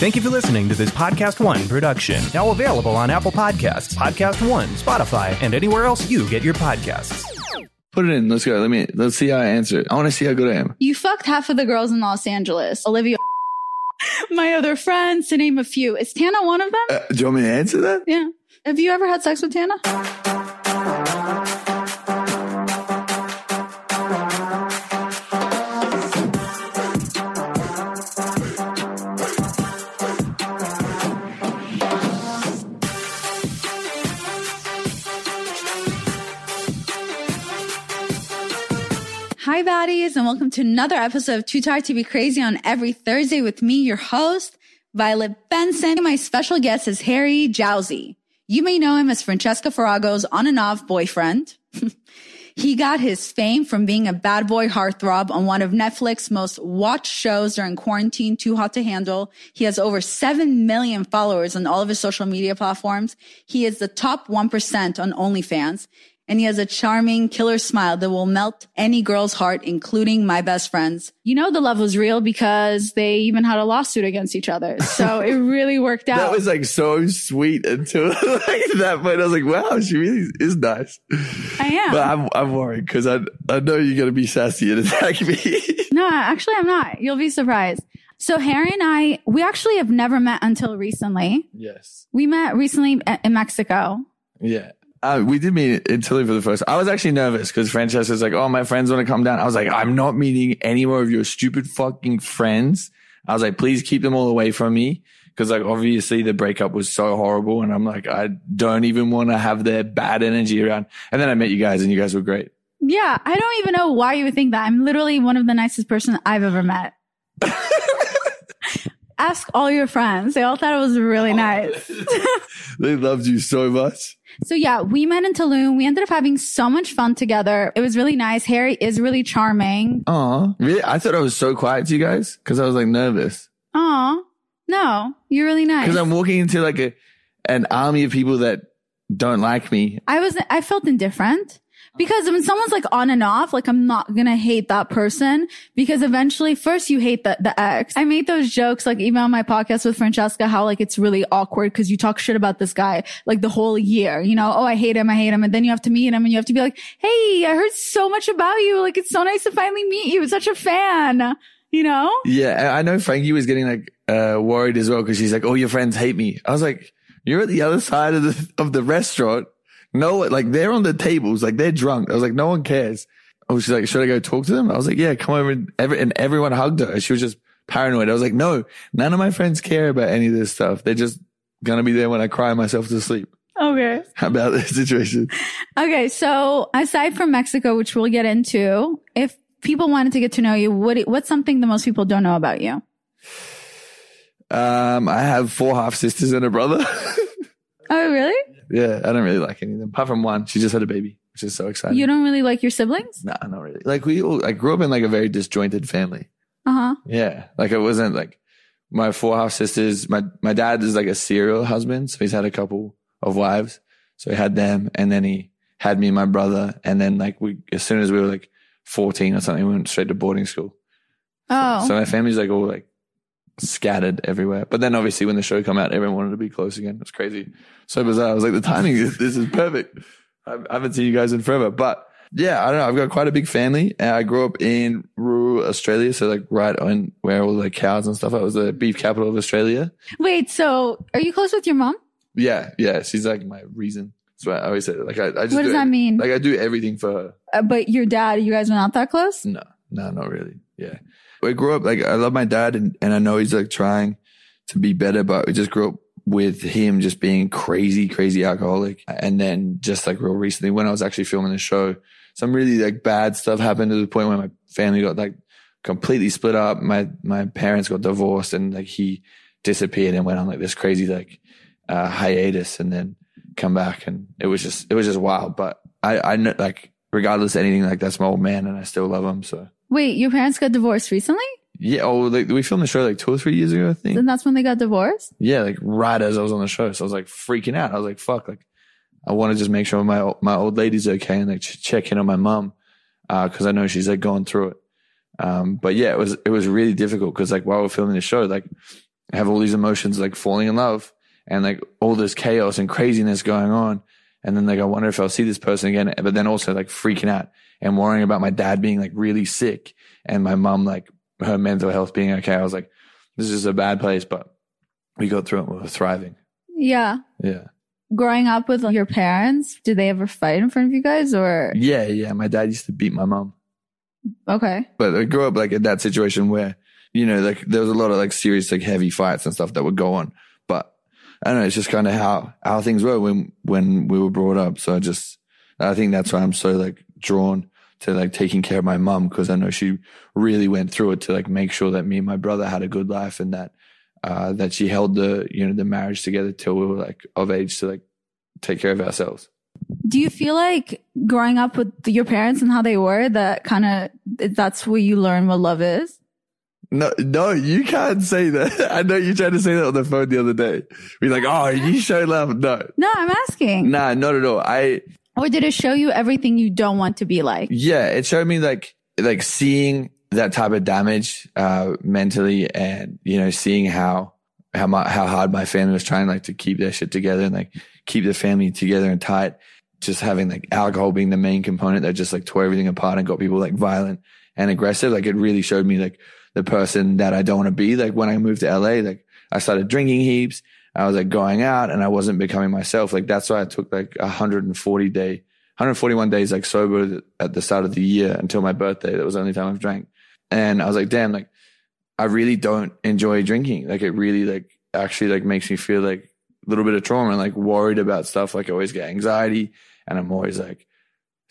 Thank you for listening to this Podcast One production. Now available on Apple Podcasts, Podcast One, Spotify, and anywhere else you get your podcasts. Put it in. Let's go. Let me. Let's see how I answer it. I want to see how good I am. You fucked half of the girls in Los Angeles. Olivia, my other friends, to name a few. Is Tana one of them? Uh, do you want me to answer that? yeah. Have you ever had sex with Tana? Baddies, and welcome to another episode of Too Tired to Be Crazy on every Thursday with me, your host, Violet Benson. My special guest is Harry Jowsey. You may know him as Francesca Farago's on and off boyfriend. he got his fame from being a bad boy heartthrob on one of Netflix's most watched shows during quarantine, Too Hot to Handle. He has over 7 million followers on all of his social media platforms. He is the top 1% on OnlyFans and he has a charming killer smile that will melt any girl's heart, including my best friends. You know, the love was real because they even had a lawsuit against each other. So it really worked out. That was like so sweet until like that point. I was like, wow, she really is nice. I am. But I'm I'm worried because I I know you're gonna be sassy and attack me. no, actually, I'm not. You'll be surprised. So Harry and I, we actually have never met until recently. yes. We met recently in Mexico. Yeah. Uh, we did meet in Tilly for the first. I was actually nervous because Francesca's like, "Oh, my friends want to come down." I was like, "I'm not meeting any more of your stupid fucking friends." I was like, "Please keep them all away from me." Because like obviously the breakup was so horrible, and I'm like, I don't even want to have their bad energy around. And then I met you guys, and you guys were great. Yeah, I don't even know why you would think that. I'm literally one of the nicest person I've ever met. Ask all your friends. They all thought it was really oh, nice. they loved you so much. So yeah, we met in Tulum. We ended up having so much fun together. It was really nice. Harry is really charming. Aw, really? I thought I was so quiet to you guys because I was like nervous. Aw, no, you're really nice. Because I'm walking into like a an army of people that don't like me. I was, I felt indifferent because when someone's like on and off, like I'm not gonna hate that person because eventually first you hate the, the ex. I made those jokes like even on my podcast with Francesca, how like it's really awkward because you talk shit about this guy like the whole year, you know, oh, I hate him. I hate him. And then you have to meet him and you have to be like, Hey, I heard so much about you. Like it's so nice to finally meet you. Such a fan, you know? Yeah, I know Frankie was getting like uh, worried as well because she's like, "Oh, your friends hate me." I was like, "You're at the other side of the of the restaurant. No, like they're on the tables, like they're drunk." I was like, "No one cares." Oh, she's like, "Should I go talk to them?" I was like, "Yeah, come over." And, every, and everyone hugged her. She was just paranoid. I was like, "No, none of my friends care about any of this stuff. They're just gonna be there when I cry myself to sleep." Okay. How about this situation? Okay. So aside from Mexico, which we'll get into, if people wanted to get to know you, what, what's something that most people don't know about you? Um, I have four half sisters and a brother. Oh, really? Yeah, I don't really like any of them apart from one. She just had a baby, which is so exciting. You don't really like your siblings? Nah, not really. Like we all, I grew up in like a very disjointed family. Uh huh. Yeah. Like it wasn't like my four half sisters. My, my dad is like a serial husband. So he's had a couple of wives. So he had them and then he had me and my brother. And then like we, as soon as we were like 14 or something, we went straight to boarding school. Oh. So my family's like all like scattered everywhere. But then obviously when the show come out, everyone wanted to be close again. It's crazy. So bizarre. I was like, the timing is, this is perfect. I haven't seen you guys in forever, but yeah, I don't know. I've got quite a big family. And I grew up in rural Australia. So like right on where all the cows and stuff. I was the beef capital of Australia. Wait, so are you close with your mom? Yeah. Yeah. She's like my reason. That's why I always say it. Like I, I just What do does that mean? Like I do everything for her. Uh, but your dad, you guys were not that close? No, no, not really. Yeah. I grew up like I love my dad and, and I know he's like trying to be better, but we just grew up with him just being crazy, crazy alcoholic. And then just like real recently when I was actually filming the show, some really like bad stuff happened to the point where my family got like completely split up. My my parents got divorced, and like he disappeared and went on like this crazy like uh, hiatus, and then come back, and it was just it was just wild. But I I know like regardless of anything, like that's my old man, and I still love him. So Wait, your parents got divorced recently? yeah. Oh, like we filmed the show like two or three years ago, I think. And that's when they got divorced? Yeah, like right as I was on the show, so I was like freaking out. I was like, "Fuck!" Like, I want to just make sure my my old lady's okay and like ch- check in on my mom because I know she's like going through it. Um, but yeah, it was it was really difficult because like while we're filming the show, like I have all these emotions like falling in love and like all this chaos and craziness going on, and then like I wonder if I'll see this person again, but then also like freaking out and worrying about my dad being like really sick and my mom like her mental health being okay. I was like, this is a bad place, but we got through it. We were thriving. Yeah. Yeah. Growing up with your parents, did they ever fight in front of you guys or? Yeah. Yeah. My dad used to beat my mom, Okay. but I grew up like in that situation where, you know, like there was a lot of like serious, like heavy fights and stuff that would go on. I don't know. It's just kind of how, how things were when, when we were brought up. So I just, I think that's why I'm so like drawn to like taking care of my mom because I know she really went through it to like make sure that me and my brother had a good life and that, uh, that she held the, you know, the marriage together till we were like of age to like take care of ourselves. Do you feel like growing up with your parents and how they were that kind of, that's where you learn what love is? No, no, you can't say that. I know you tried to say that on the phone the other day. We're like, oh, you show love. No, No, I'm asking. nah, not at all. I, Or did it show you everything you don't want to be like? yeah, it showed me like, like seeing that type of damage, uh, mentally and, you know, seeing how, how my, how hard my family was trying like to keep their shit together and like keep the family together and tight. Just having like alcohol being the main component that just like tore everything apart and got people like violent and aggressive. Like it really showed me like the person that I don't want to be. Like when I moved to LA, like I started drinking heaps. I was like going out and I wasn't becoming myself. Like that's why I took like 140 day, 141 days like sober at the start of the year until my birthday. That was the only time I've drank. And I was like, damn, like I really don't enjoy drinking. Like it really like actually like makes me feel like a little bit of trauma and like worried about stuff. Like I always get anxiety and I'm always like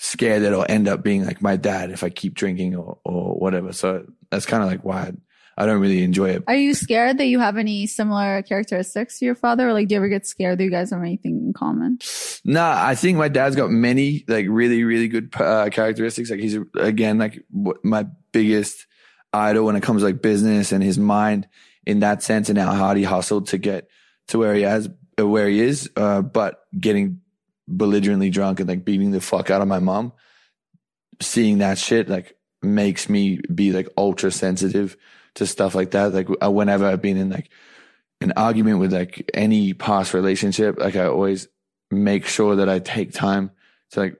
scared that it'll end up being like my dad if I keep drinking or, or whatever. So that's kind of like why I, I don't really enjoy it. Are you scared that you have any similar characteristics to your father? Or like, do you ever get scared that you guys have anything in common? Nah, I think my dad's got many like really, really good uh, characteristics. Like he's again like my biggest idol when it comes to like business and his mind in that sense and how hard he hustled to get to where he has where he is. Uh, but getting belligerently drunk and like beating the fuck out of my mom, seeing that shit like makes me be like ultra sensitive to stuff like that. Like uh, whenever I've been in like an argument with like any past relationship, like I always make sure that I take time to like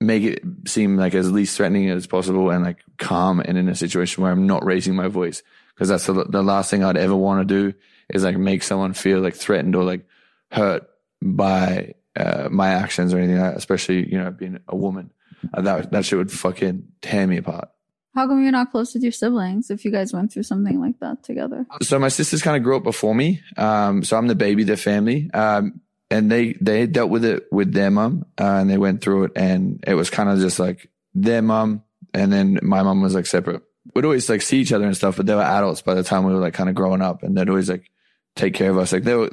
make it seem like as least threatening as possible and like calm and in a situation where I'm not raising my voice. Cause that's the, the last thing I'd ever want to do is like make someone feel like threatened or like hurt by uh, my actions or anything, like that, especially, you know, being a woman. Uh, that, that shit would fucking tear me apart. How come you're not close with your siblings if you guys went through something like that together? So my sisters kind of grew up before me. Um, so I'm the baby of the family. Um, and they, they dealt with it with their mom, uh, and they went through it and it was kind of just like their mom. And then my mom was like separate. We'd always like see each other and stuff, but they were adults by the time we were like kind of growing up and they'd always like take care of us. Like they were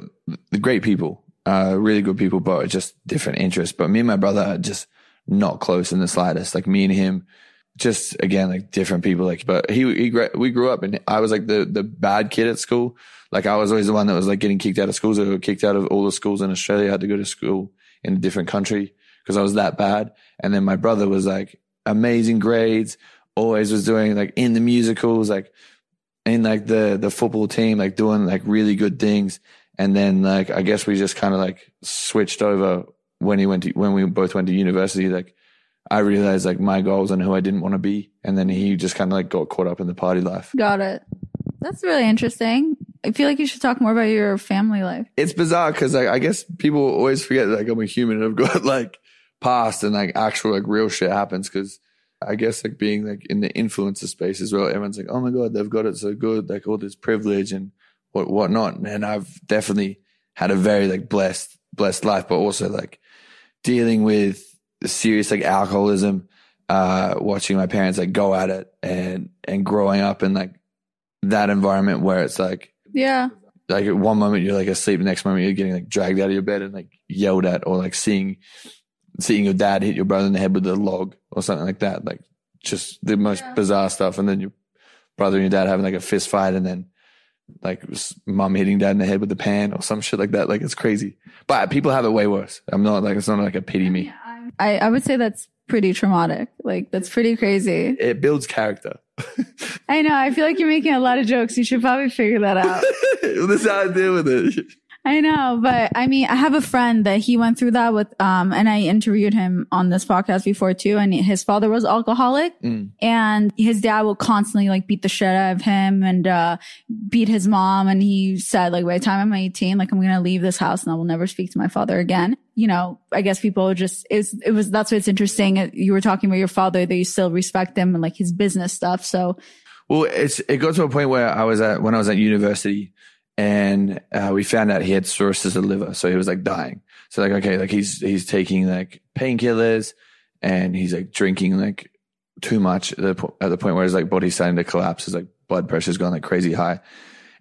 the great people, uh, really good people, but just different interests. But me and my brother are just not close in the slightest. Like me and him, just again like different people. Like but he he we grew up and I was like the the bad kid at school. Like I was always the one that was like getting kicked out of schools or kicked out of all the schools in Australia. I had to go to school in a different country because I was that bad. And then my brother was like amazing grades always was doing like in the musicals like in like the the football team like doing like really good things and then like I guess we just kind of like switched over when he went to when we both went to university like I realized like my goals and who I didn't want to be. And then he just kind of like got caught up in the party life. Got it. That's really interesting. I feel like you should talk more about your family life. It's bizarre because like, I guess people always forget like I'm a human and I've got like past and like actual like real shit happens because I guess like being like in the influencer space as well, everyone's like, oh my God, they've got it so good, like all this privilege and what whatnot. And I've definitely had a very like blessed, blessed life, but also like dealing with serious like alcoholism uh, watching my parents like go at it and and growing up in like that environment where it's like Yeah. like at one moment you're like asleep, the next moment you're getting like dragged out of your bed and like yelled at, or like seeing seeing your dad hit your brother in the head with a log or something like that. Like just the most bizarre stuff. And then your brother and your dad having like a fist fight, and then like mom hitting dad in the head with a pan or some shit like that. Like it's crazy. But people have it way worse. I'm not like it's not like a pity me. I, I would say that's pretty traumatic. Like that's pretty crazy. It builds character. I know. I feel like you're making a lot of jokes. You should probably figure that out. this is how I deal with it. I know, but I mean, I have a friend that he went through that with, um, and I interviewed him on this podcast before too. And his father was alcoholic Mm. and his dad will constantly like beat the shit out of him and, uh, beat his mom. And he said, like, by the time I'm 18, like, I'm going to leave this house and I will never speak to my father again. You know, I guess people just, is, it was, that's why it's interesting. You were talking about your father that you still respect him and like his business stuff. So Well, it's it got to a point where I was at when I was at university, and uh, we found out he had cirrhosis of liver, so he was like dying. So like, okay, like he's he's taking like painkillers, and he's like drinking like too much at the, po- at the point where his like body's starting to collapse. His like blood pressure's gone like crazy high.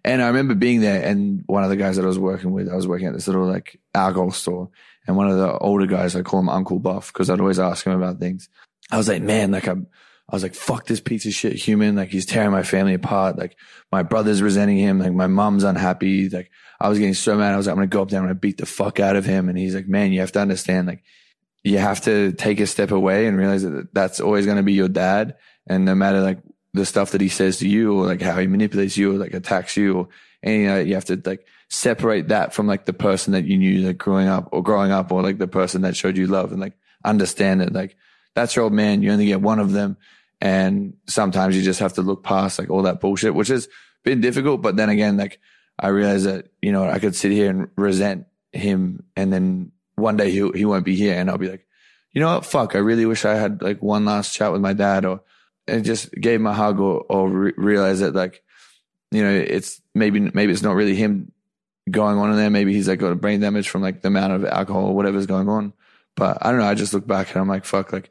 And I remember being there, and one of the guys that I was working with, I was working at this little like alcohol store, and one of the older guys, I call him Uncle Buff because I'd always ask him about things. I was like, man, like I'm, I was like, fuck this piece of shit human. Like he's tearing my family apart. Like my brother's resenting him. Like my mom's unhappy. Like I was getting so mad. I was like, I'm going to go up there. I'm going to beat the fuck out of him. And he's like, man, you have to understand, like you have to take a step away and realize that that's always going to be your dad. And no matter like the stuff that he says to you or like how he manipulates you or like attacks you or anything like you have to like separate that from like the person that you knew like growing up or growing up or like the person that showed you love and like understand it. Like that's your old man. You only get one of them. And sometimes you just have to look past like all that bullshit, which has been difficult. But then again, like I realized that, you know, I could sit here and resent him and then one day he, he won't be here and I'll be like, you know what? Fuck. I really wish I had like one last chat with my dad or, and just gave him a hug or, or re- realize that like, you know, it's maybe, maybe it's not really him going on in there. Maybe he's like got a brain damage from like the amount of alcohol or whatever's going on. But I don't know. I just look back and I'm like, fuck, like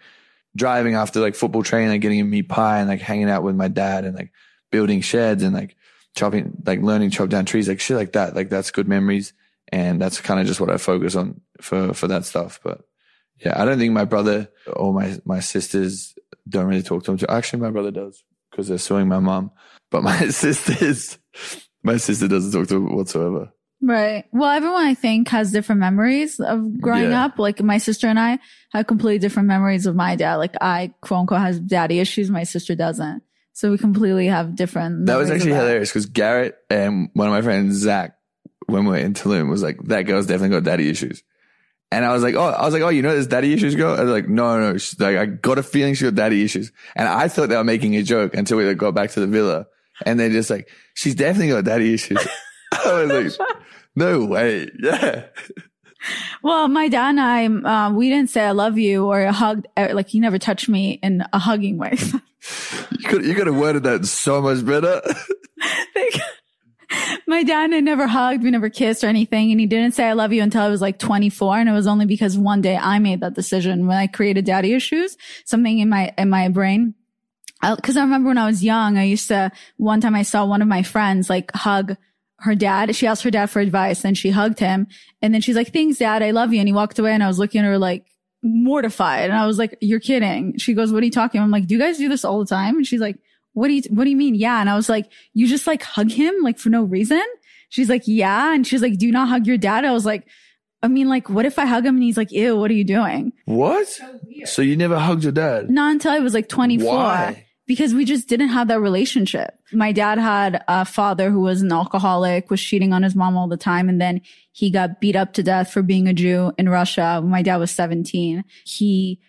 driving after like football training, like getting a meat pie and like hanging out with my dad and like building sheds and like chopping, like learning chop down trees, like shit like that. Like that's good memories. And that's kind of just what I focus on for, for that stuff. But yeah, I don't think my brother or my, my sisters don't really talk to him. Actually, my brother does because they're suing my mom. But my sisters, my sister doesn't talk to him whatsoever. Right. Well, everyone I think has different memories of growing Yeah. up. Like my sister and I have completely different memories of my dad. Like I quote unquote has daddy issues. My sister doesn't. So we completely have different. That was actually hilarious because Garrett and one of my friends, Zach, when we were in Tulum, was like, that girl's definitely got daddy issues. And I was like, oh, I was like, oh, you know, this daddy issues girl? I was like, no, no, she's like, I got a feeling she got daddy issues. And I thought they were making a joke until we got back to the villa. And they're just like, she's definitely got daddy issues. I was like, no way. Yeah. Well, my dad and I, um, we didn't say I love you or hugged, uh, like he never touched me in a hugging way. You could, you could have worded that so much better. Like, my dad and I never hugged, we never kissed or anything. And he didn't say I love you until I was like 24. And it was only because one day I made that decision when I created daddy issues, something in my, in my brain. I- Cause I remember when I was young, I used to, one time I saw one of my friends like hug her dad. She asked her dad for advice and she hugged him. And then she's like, thanks dad. I love you. And he walked away and I was looking at her like mortified. And I was like, you're kidding. She goes, what are you talking? I'm like, do you guys do this all the time? And she's like, what do you, what do you mean? Yeah. And I was like, you just like hug him like for no reason. She's like, yeah. And she's like, do you not hug your dad? I was like, I mean, like, what if I hug him and he's like, ew, what are you doing? what? So you never hugged your dad? Not until I was like 24 Why? Because we just didn't have that relationship. My dad had a father who was an alcoholic, was cheating on his mom all the time. And then he got beat up to death for being a Jew in Russia. when My dad was 17. He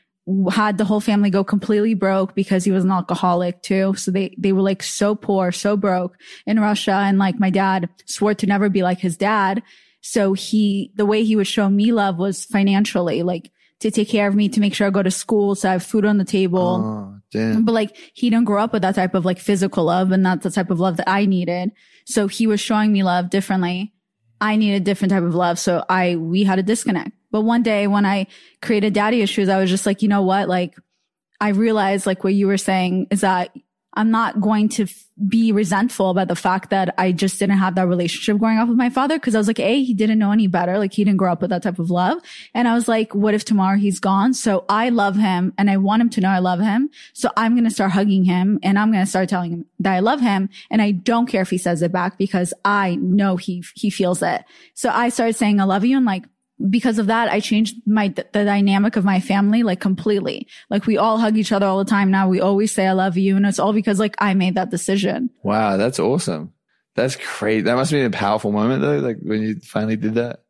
had the whole family go completely broke because he was an alcoholic too. So they, they were like so poor, so broke in Russia. And like my dad swore to never be like his dad. So he, the way he would show me love was financially, like to take care of me, to make sure I go to school, so I have food on the table. Oh, damn. But like he didn't grow up with that type of like physical love and not the type of love that I needed. So he was showing me love differently. I needed different type of love. So I, we had a disconnect. But one day when I created daddy issues, I was just like, you know what? Like I realized like what you were saying is that I'm not going to f- be resentful about the fact that I just didn't have that relationship growing up with my father. Cause I was like, A, he didn't know any better. Like he didn't grow up with that type of love. And I was like, what if tomorrow he's gone? So I love him and I want him to know I love him. So I'm going to start hugging him and I'm going to start telling him that I love him. And I don't care if he says it back because I know he, he feels it. So I started saying, I love you. And like, because of that, I changed my, the dynamic of my family, like completely. Like we all hug each other all the time now. We always say, I love you. And it's all because like I made that decision. Wow, that's awesome. That's great. That must have been a powerful moment though, like when you finally did that.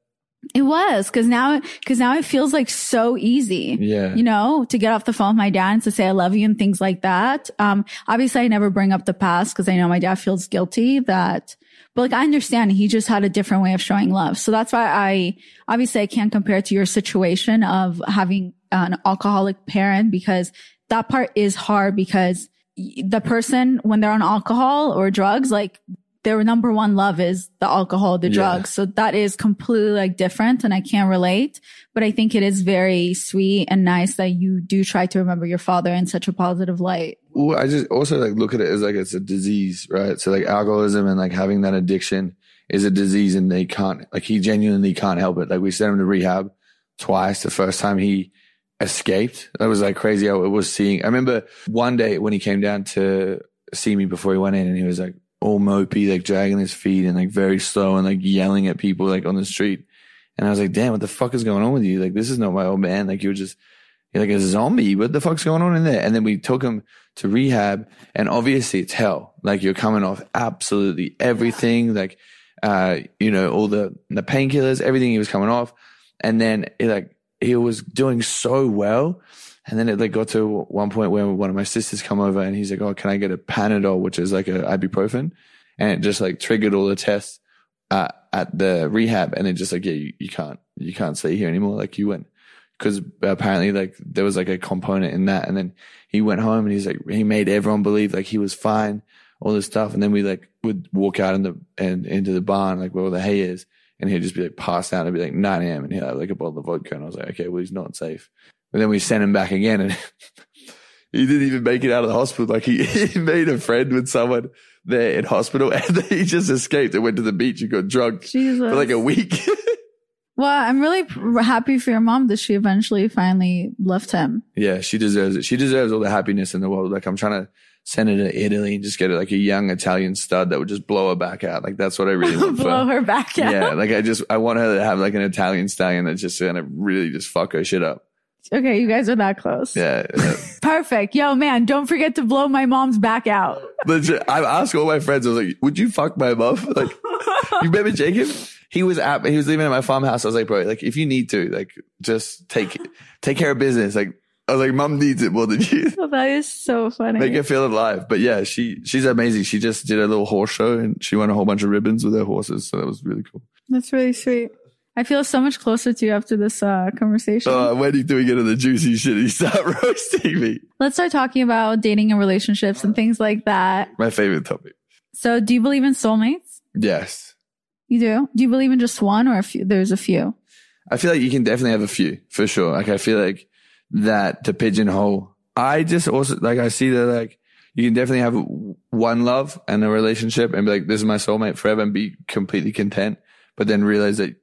It was because now, because now it feels like so easy. Yeah. You know, to get off the phone with my dad and to say I love you and things like that. Um, obviously I never bring up the past because I know my dad feels guilty that, but like I understand he just had a different way of showing love. So that's why I, obviously I can't compare to your situation of having an alcoholic parent because that part is hard because the person when they're on alcohol or drugs, like their number one love is the alcohol, the Yeah. drugs. So that is completely like different and I can't relate, but I think it is very sweet and nice that you do try to remember your father in such a positive light. Well, I just also like look at it as like it's a disease, right? So like alcoholism and like having that addiction is a disease and they can't, like he genuinely can't help it. Like we sent him to rehab twice. The first time he escaped, that was like crazy I was seeing. I remember one day when he came down to see me before he went in and he was like all mopey, like dragging his feet and like very slow and like yelling at people like on the street. And I was like, damn, what the fuck is going on with you? Like, this is not my old man. Like, you're just, you're like a zombie. What the fuck's going on in there? And then we took him to rehab and obviously it's hell. Like you're coming off absolutely everything. Like, uh, you know, all the, the painkillers, everything he was coming off. And then it like, he was doing so well. And then it like got to one point where one of my sisters come over and he's like, Oh, can I get a Panadol, which is like a ibuprofen? And it just like triggered all the tests, uh, at the rehab. And it just like, yeah, you, you can't, you can't stay here anymore. Like you went, cause apparently like there was like a component in that. And then he went home and he's like, he made everyone believe like he was fine, all this stuff. And then we like would walk out in the, and into the barn, like where all the hay is. And he'd just be like passed out. It'd be like 9 a.m. and he'd have like a bottle of vodka. And I was like, okay, well, he's not safe. But then we sent him back again and he didn't even make it out of the hospital. Like he, he made a friend with someone there in hospital and he just escaped and went to the beach and got drunk Jesus. for like a week. well, I'm really happy for your mom that she eventually finally left him. yeah, she deserves it. She deserves all the happiness in the world. Like I'm trying to send her to Italy and just get her like a young Italian stud that would just blow her back out. Like that's what I really want for Blow her back out. Yeah, like I just I want her to have like an Italian stallion that's just gonna really just fuck her shit up. Okay, you guys are that close. Yeah. yeah. Perfect. Yo, man, don't forget to blow my mom's back out. Legit, I asked all my friends, I was like, would you fuck my mom? Like, you remember Jacob? He was at, he was living at my farmhouse. I was like, bro, like, if you need to, like, just take, take care of business. Like, I was like, mom needs it more than you. Oh, that is so funny. Make her feel alive. But yeah, she, she's amazing. She just did a little horse show and she won a whole bunch of ribbons with her horses. So that was really cool. That's really sweet. I feel so much closer to you after this uh, conversation. Uh, when do we get to the juicy shit? You start roasting me. Let's start talking about dating and relationships and things like that. My favorite topic. So, do you believe in soulmates? Yes. You do? Do you believe in just one or a few? There's a few. I feel like you can definitely have a few for sure. Like I feel like that to pigeonhole. I just also like I see that like you can definitely have one love and a relationship and be like, this is my soulmate forever and be completely content. But then realize that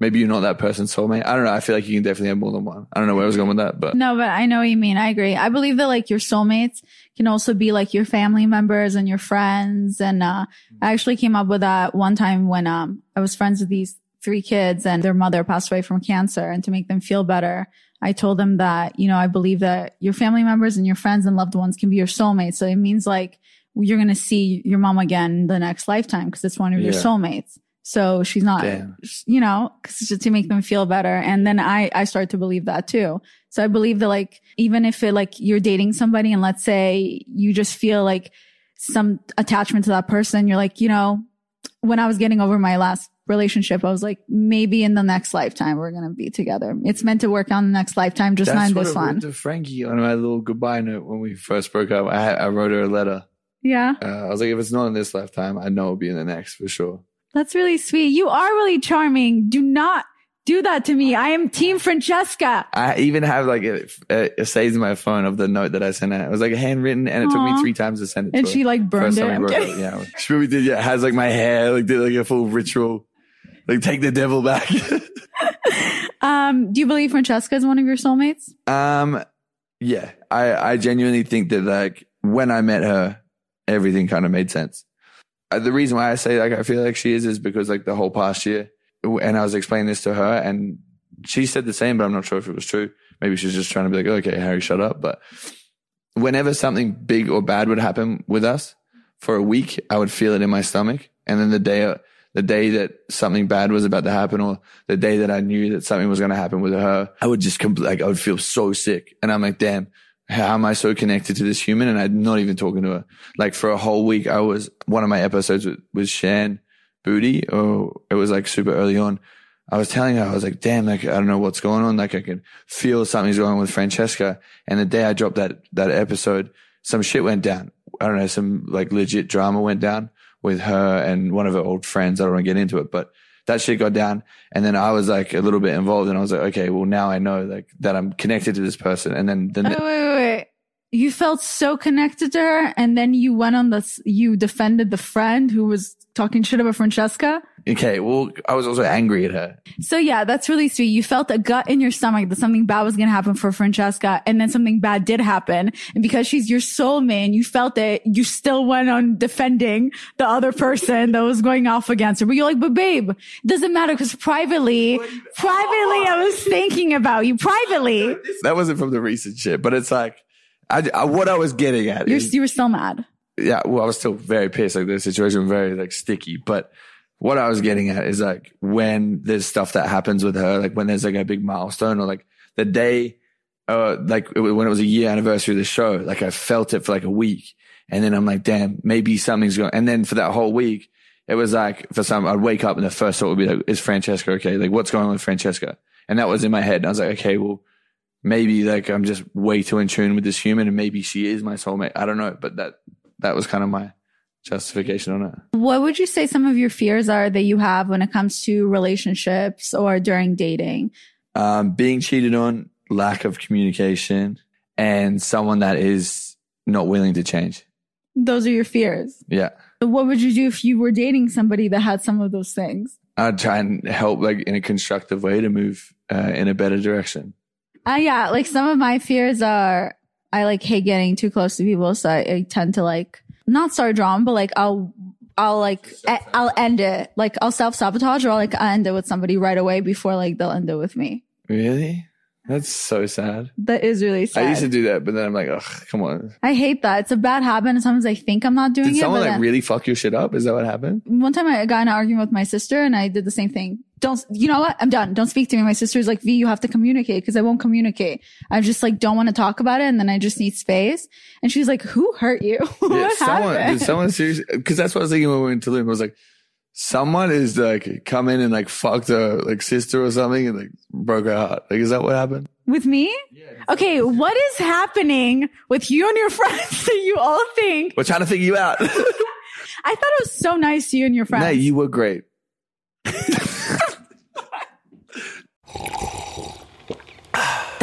maybe you're not that person's soulmate. I don't know. I feel like you can definitely have more than one. I don't know where I was going with that, but No, but I know what you mean. I agree. I believe that like your soulmates can also be like your family members and your friends. And, uh, I actually came up with that one time when, um, I was friends with these three kids and their mother passed away from cancer. And to make them feel better, I told them that, you know, I believe that your family members and your friends and loved ones can be your soulmates. So it means like you're going to see your mom again the next lifetime because it's one of your soulmates. So she's not, Damn. you know, cause just to make them feel better. And then I, I start to believe that too. So I believe that like, even if it like you're dating somebody and let's say you just feel like some attachment to that person, you're like, you know, when I was getting over my last relationship, I was like, maybe in the next lifetime we're going to be together. It's meant to work on the next lifetime, just not in this one. to Frankie on my little goodbye note when we first broke up. I, I wrote her a letter. Yeah. Uh, I was like, if it's not in this lifetime, I know it'll be in the next for sure. That's really sweet. You are really charming. Do not do that to me. I am Team Francesca. I even have like a, a, a saves in my phone of the note that I sent her. It was like handwritten, and it took me three times to send it. And she her. like burned it. time I I'm wrote kidding. it, yeah, she really did. Yeah, has like my hair, like did like a full ritual, like take the devil back. Um, do you believe Francesca is one of your soulmates? um, yeah, I I genuinely think that like when I met her, everything kind of made sense. Uh, the reason why I say like I feel like she is is because like the whole past year, and I was explaining this to her, and she said the same, but I'm not sure if it was true. Maybe she was just trying to be like, okay, Harry, shut up. But whenever something big or bad would happen with us for a week, I would feel it in my stomach. And then the day, the day that something bad was about to happen or the day that I knew that something was going to happen with her, I would just compl- like, I would feel so sick. And I'm like, damn, how am I so connected to this human? And I'm not even talking to her. Like for a whole week, I was, one of my episodes with, with Shan Boody, or it was like super early on. I was telling her, I was like, damn, like, I don't know what's going on. Like, I can feel something's going on with Francesca. And the day I dropped that, that episode, some shit went down. I don't know, some like legit drama went down with her and one of her old friends. I don't want to get into it, but that shit got down. And then I was like a little bit involved and I was like, okay, well, now I know like that I'm connected to this person. And then the, oh, wait, wait, wait. You felt so connected to her, and then you went on this. You defended the friend who was talking shit about Francesca. okay, well, I was also angry at her. So yeah, that's really sweet. You felt a gut in your stomach that something bad was going to happen for Francesca, and then something bad did happen. And because she's your soulmate, and you felt it, you still went on defending the other person that was going off against her. But you're like, but babe, it doesn't matter because privately, privately, I was thinking about you privately. That wasn't from the recent shit, but it's like, I, I what I was getting at You're, is, you were still mad. yeah, well, I was still very pissed. Like the situation was very like sticky, but what I was getting at is like when there's stuff that happens with her, like when there's like a big milestone or like the day, uh, like it- when it was a year anniversary of the show, like I felt it for like a week. And then I'm like, damn, maybe something's going, and then for that whole week, it was like for some, I'd wake up and the first thought would be like, is Francesca okay? Like what's going on with Francesca? And that was in my head. And I was like, okay, well, maybe like I'm just way too in tune with this human and maybe she is my soulmate. I don't know. But that, that was kind of my justification on it. What would you say some of your fears are that you have when it comes to relationships or during dating? Um, being cheated on, lack of communication, and someone that is not willing to change. Those are your fears. Yeah. What would you do if you were dating somebody that had some of those things? I'd try and help like in a constructive way to move uh, in a better direction. Uh, yeah, like some of my fears are I like hate getting too close to people, so I, I tend to like not start drama, but like I'll I'll like I'll end it like I'll self sabotage or I'll like I'll end it with somebody right away before like they'll end it with me. Really? That's so sad. That is really sad. I used to do that, but then I'm like, ugh, come on. I hate that. It's a bad habit, and sometimes I think I'm not doing it. Did it. someone like then- really fuck your shit up? Is that what happened? one time I got in an argument with my sister and I did the same thing. Don't, you know what? I'm done. Don't speak to me. My sister's like, V, you have to communicate because I won't communicate. I just like don't want to talk about it and then I just need space. And she's like, who hurt you? Yeah, someone, happened? did someone seriously? Because that's what I was thinking when we went to Tulum. I was like, someone is like come in and like fucked her like sister or something and like broke her heart. Like, is that what happened? with me? Yeah, Okay. What is happening with you and your friends that you all think? We're trying to figure you out. I thought it was so nice to you and your friends. no, you were great.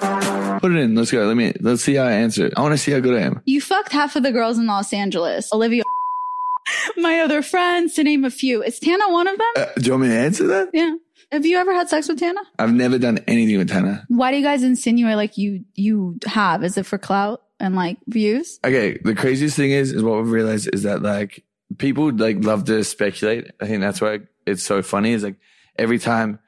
Put it in. Let's go. Let me. Let's see how I answer it. I want to see how good I am. You fucked half of the girls in Los Angeles. Olivia, my other friends, to name a few. Is Tana one of them? Uh, do you want me to answer that? yeah. Have you ever had sex with Tana? I've never done anything with Tana. Why do you guys insinuate like you you have? Is it for clout and like views? Okay, the craziest thing is, is what we've realized is that like people like love to speculate. I think that's why it's so funny. Is like every time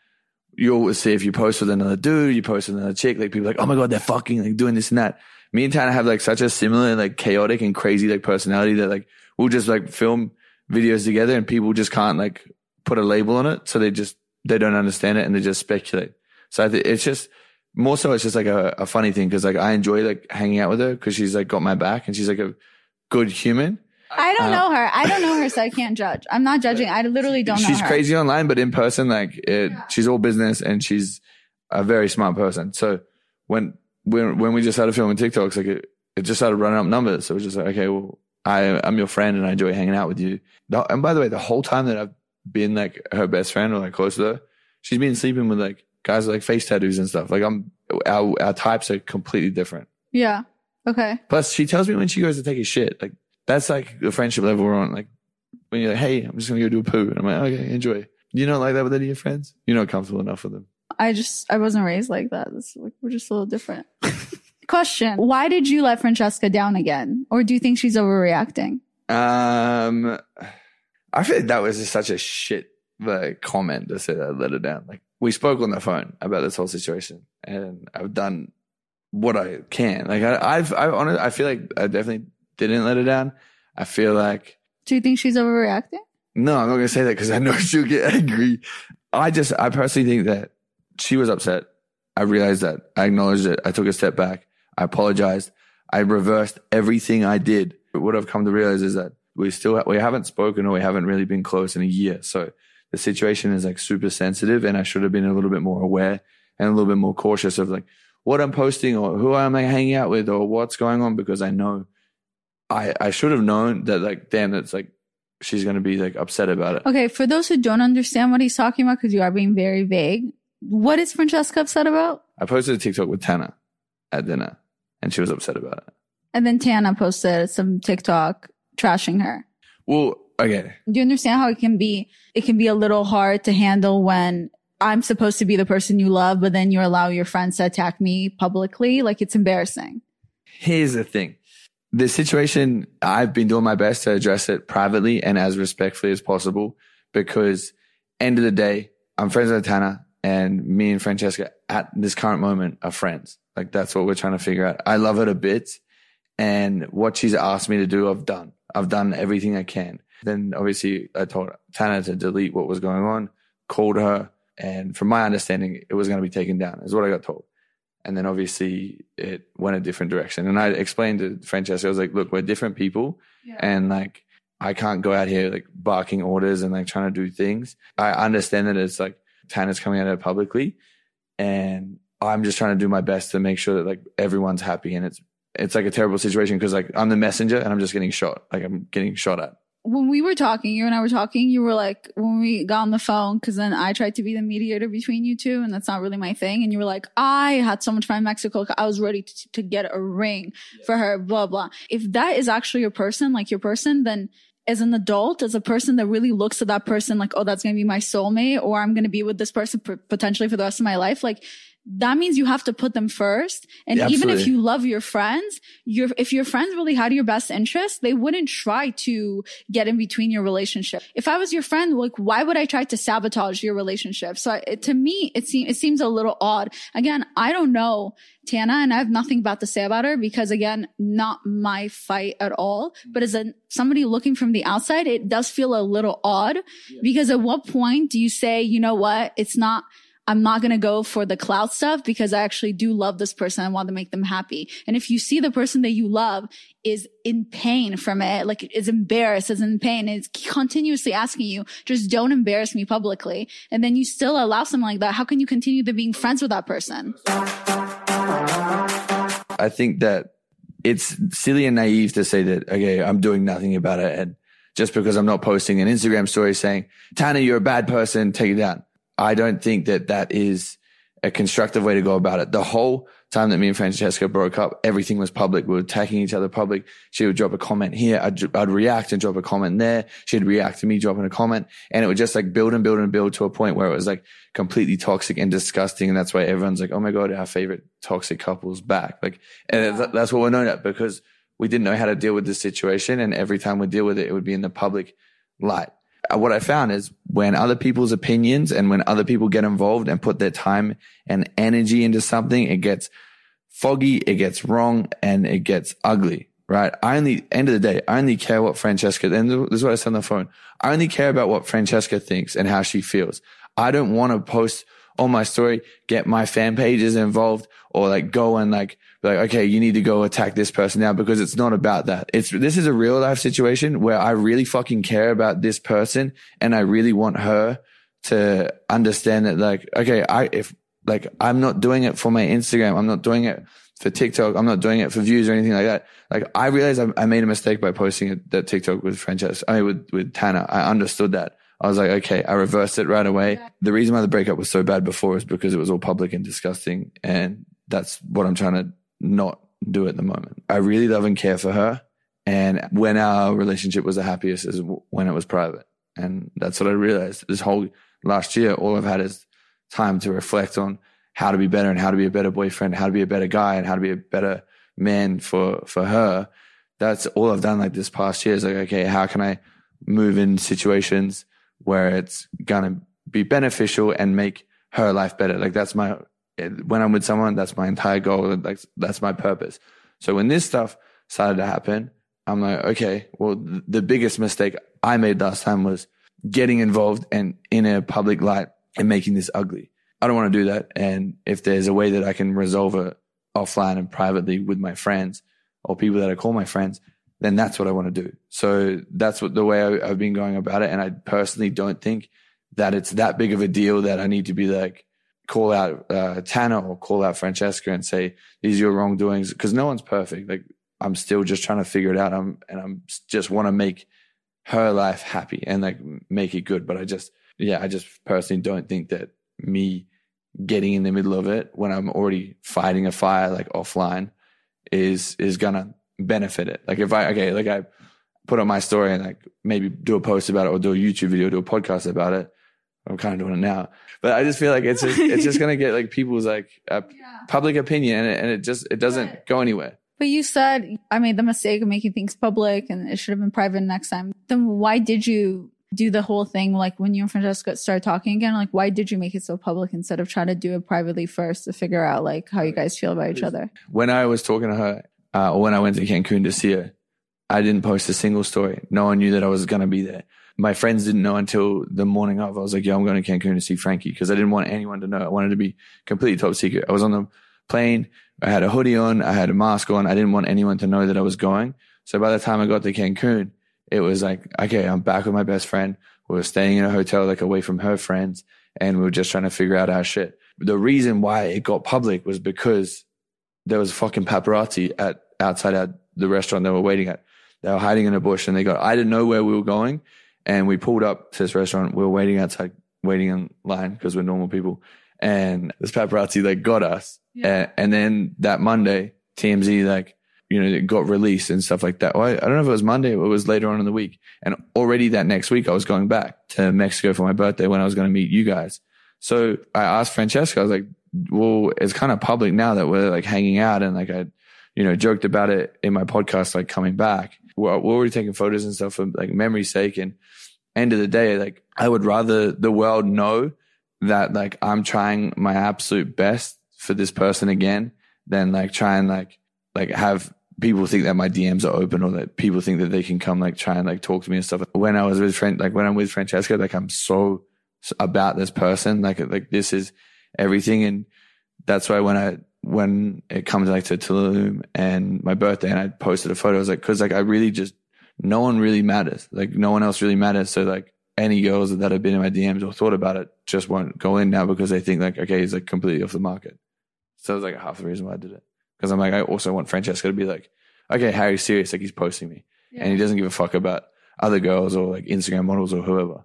you'll see if you post with another dude, you post with another chick, like people like, oh my god, they're fucking like doing this and that. Me and Tana have like such a similar like chaotic and crazy like personality that like we'll just like film videos together and people just can't like put a label on it, so they just they don't understand it and they just speculate. So I it's just more so it's just like a, a funny thing because like I enjoy like hanging out with her because she's like got my back and she's like a good human. I don't Uh, know her. I don't know her, so I can't judge. I'm not judging. I literally don't know she's crazy online, but in person, like it, she's all business and she's a very smart person. So when when when we just started filming TikToks, like it, it just started running up numbers. So it was just like, okay, well, I I'm your friend and I enjoy hanging out with you. And by the way, the whole time that I've been like her best friend or like close to her, she's been sleeping with like guys with like face tattoos and stuff. Like I'm our our types are completely different. Yeah. Okay. Plus, she tells me when she goes to take a shit. Like that's like the friendship level we're on. Like when you're like, "Hey, I'm just gonna go do a poo," and I'm like, "Okay, enjoy." You don't like that with any of your friends? You're not comfortable enough with them. I just I wasn't raised like that. Like, we're just a little different. Question: Why did you let Francesca down again, or do you think she's overreacting? Um, I feel like that was just such a shit like, comment to say that I let her down. Like we spoke on the phone about this whole situation, and I've done what I can. Like I, I've, I honestly, I feel like I definitely didn't let her down. I feel like Do you think she's overreacting? No, I'm not going to say that because I know she'll get angry. I just, I personally think that she was upset. I realized that. I acknowledged it. I took a step back. I apologized. I reversed everything I did. But what I've come to realize is that we still, we haven't spoken or we haven't really been close in a year. So the situation is like super sensitive and I should have been a little bit more aware and a little bit more cautious of like what I'm posting or who I'm like hanging out with or what's going on because I know I, I should have known that like, damn, it's like, she's to be like upset about it. Okay, for those who don't understand what he's talking about, because you are being very vague, what is Francesca upset about? I posted a TikTok with Tana at dinner and she was upset about it. And then Tana posted some TikTok trashing her. Well, okay. Do you understand how it can be? It can be a little hard to handle when I'm supposed to be the person you love, but then you allow your friends to attack me publicly. Like it's embarrassing. Here's the thing. The situation, I've been doing my best to address it privately and as respectfully as possible because end of the day, I'm friends with Tana and me and Francesca at this current moment are friends. Like that's what we're trying to figure out. I love her to bits and what she's asked me to do, I've done. I've done everything I can. Then obviously I told Tana to delete what was going on, called her. And from my understanding, it was going to be taken down is what I got told. And then obviously it went a different direction. And I explained to Francesca, I was like, look, we're different people. And like, I can't go out here like barking orders and like trying to do things. I understand that it's like Tana's coming at her publicly. And I'm just trying to do my best to make sure that like everyone's happy. And it's, it's like a terrible situation because like I'm the messenger and I'm just getting shot. Like I'm getting shot at. When we were talking, you and I were talking, you were like, when we got on the phone, because then I tried to be the mediator between you two, and that's not really my thing. And you were like, I had so much fun in Mexico. I was ready to, to get a ring for her, blah, blah. If that is actually your person, like your person, then as an adult, as a person that really looks at that person like, oh, that's going to be my soulmate, or I'm going to be with this person p- potentially for the rest of my life, like, that means you have to put them first. And Yeah, even if you love your friends, your if your friends really had your best interest, they wouldn't try to get in between your relationship. If I was your friend, like why would I try to sabotage your relationship? So it, to me, it seems it seems a little odd. Again, I don't know Tana, and I have nothing bad to say about her because again, not my fight at all. But as a somebody looking from the outside, it does feel a little odd because at what point do you say, you know what, it's not. I'm not going to go for the cloud stuff because I actually do love this person. I want to make them happy. And if you see the person that you love is in pain from it, like is embarrassed, is in pain, is continuously asking you, just don't embarrass me publicly. And then you still allow something like that. How can you continue to being friends with that person? I think that it's silly and naive to say that, okay, I'm doing nothing about it. And just because I'm not posting an Instagram story saying, Tana, you're a bad person, take it down. I don't think that that is a constructive way to go about it. The whole time that me and Francesca broke up, everything was public. We were attacking each other public. She would drop a comment here. I'd, I'd react and drop a comment there. She'd react to me dropping a comment. And it would just like build and build and build to a point where it was like completely toxic and disgusting. And that's why everyone's like, Oh my God, our favorite toxic couple's back. Like, and yeah. that's what we're known at because we didn't know how to deal with this situation. And every time we deal with it, it would be in the public light. Uh, what I found is when other people's opinions and when other people get involved and put their time and energy into something, it gets foggy, it gets wrong, and it gets ugly. Right. I only, end of the day, I only care what Francesca, and this is what I said on the phone. I only care about what Francesca thinks and how she feels. I don't want to post on my story, get my fan pages involved or like go and like, like, okay, you need to go attack this person now because it's not about that. It's, this is a real life situation where I really fucking care about this person and I really want her to understand that like, okay, I, if like, I'm not doing it for my Instagram. I'm not doing it for TikTok. I'm not doing it for views or anything like that. Like I realized I, I made a mistake by posting that TikTok with Francesca. I mean, with, with Tana. I understood that. I was like, okay, I reversed it right away. The reason why the breakup was so bad before is because it was all public and disgusting. And that's what I'm trying to not do at the moment. I really love and care for her. And when our relationship was the happiest is when it was private. And that's what I realized this whole last year. All I've had is time to reflect on how to be better and how to be a better boyfriend, how to be a better guy and how to be a better man for, for her. That's all I've done like this past year is like, okay, how can I move in situations where it's going to be beneficial and make her life better? Like that's my, when I'm with someone, that's my entire goal. Like that's my purpose. So when this stuff started to happen, I'm like, okay, well, the biggest mistake I made last time was getting involved and in a public light and making this ugly. I don't want to do that. And if there's a way that I can resolve it offline and privately with my friends or people that I call my friends, then that's what I want to do. So that's what the way I, have been going about it. And I personally don't think that it's that big of a deal that I need to be like, call out uh, or call out Francesca and say, these are your wrongdoings. Cause no one's perfect. Like I'm still just trying to figure it out. I'm, and I'm just want to make her life happy and like make it good. But I just, yeah, I just personally don't think that me getting in the middle of it when I'm already fighting a fire like offline is is gonna benefit it. Like if I okay, like I put on my story and like maybe do a post about it or do a YouTube video, do a podcast about it. I'm kind of doing it now, but I just feel like it's just, it's just gonna get like people's like uh, yeah. public opinion and it, and it just it doesn't go anywhere. But you said I made the mistake of making things public and it should have been private next time. Then why did you do the whole thing like when you and Francesca started talking again? Like, why did you make it so public instead of trying to do it privately first to figure out like how you guys feel about each other? When I was talking to her, uh, or when I went to Cancun to see her, I didn't post a single story. No one knew that I was going to be there. My friends didn't know until the morning of. I was like, "Yo, I'm going to Cancun to see Frankie," because I didn't want anyone to know. I wanted to be completely top secret. I was on the plane. I had a hoodie on. I had a mask on. I didn't want anyone to know that I was going. So by the time I got to Cancun, it was like, okay, I'm back with my best friend. We were staying in a hotel, like away from her friends, and we were just trying to figure out our shit. The reason why it got public was because there was fucking paparazzi at outside our, the restaurant they were waiting at. They were hiding in a bush and they got, I didn't know where we were going. And we pulled up to this restaurant. We were waiting outside, waiting in line because we're normal people. And this paparazzi, like got us. Yeah. And, and then that Monday, TMZ, like, you know, it got released and stuff like that. Well, I, I, don't know if it was Monday or it was later on in the week. And already that next week, I was going back to Mexico for my birthday when I was going to meet you guys. So I asked Francesca, I was like, well, it's kind of public now that we're like hanging out and like I, you know, joked about it in my podcast, like coming back. We're, we're already taking photos and stuff for like memory's sake. And end of the day, like I would rather the world know that like I'm trying my absolute best for this person again than like try and like, like have people think that my DMs are open or that people think that they can come like try and like talk to me and stuff. When I was with Fran, like when I'm with Francesca, like I'm so about this person, like like this is everything, and that's why when I when it comes like to Tulum and my birthday, and I posted a photo, I was like, because like I really just no one really matters, like no one else really matters, so like any girls that have been in my DMs or thought about it just won't go in now because they think like okay he's like completely off the market. So it was like half the reason why I did it. Because I'm like, I also want Francesca to be like, okay, Harry's serious. Like he's posting me yeah. and he doesn't give a fuck about other girls or like Instagram models or whoever.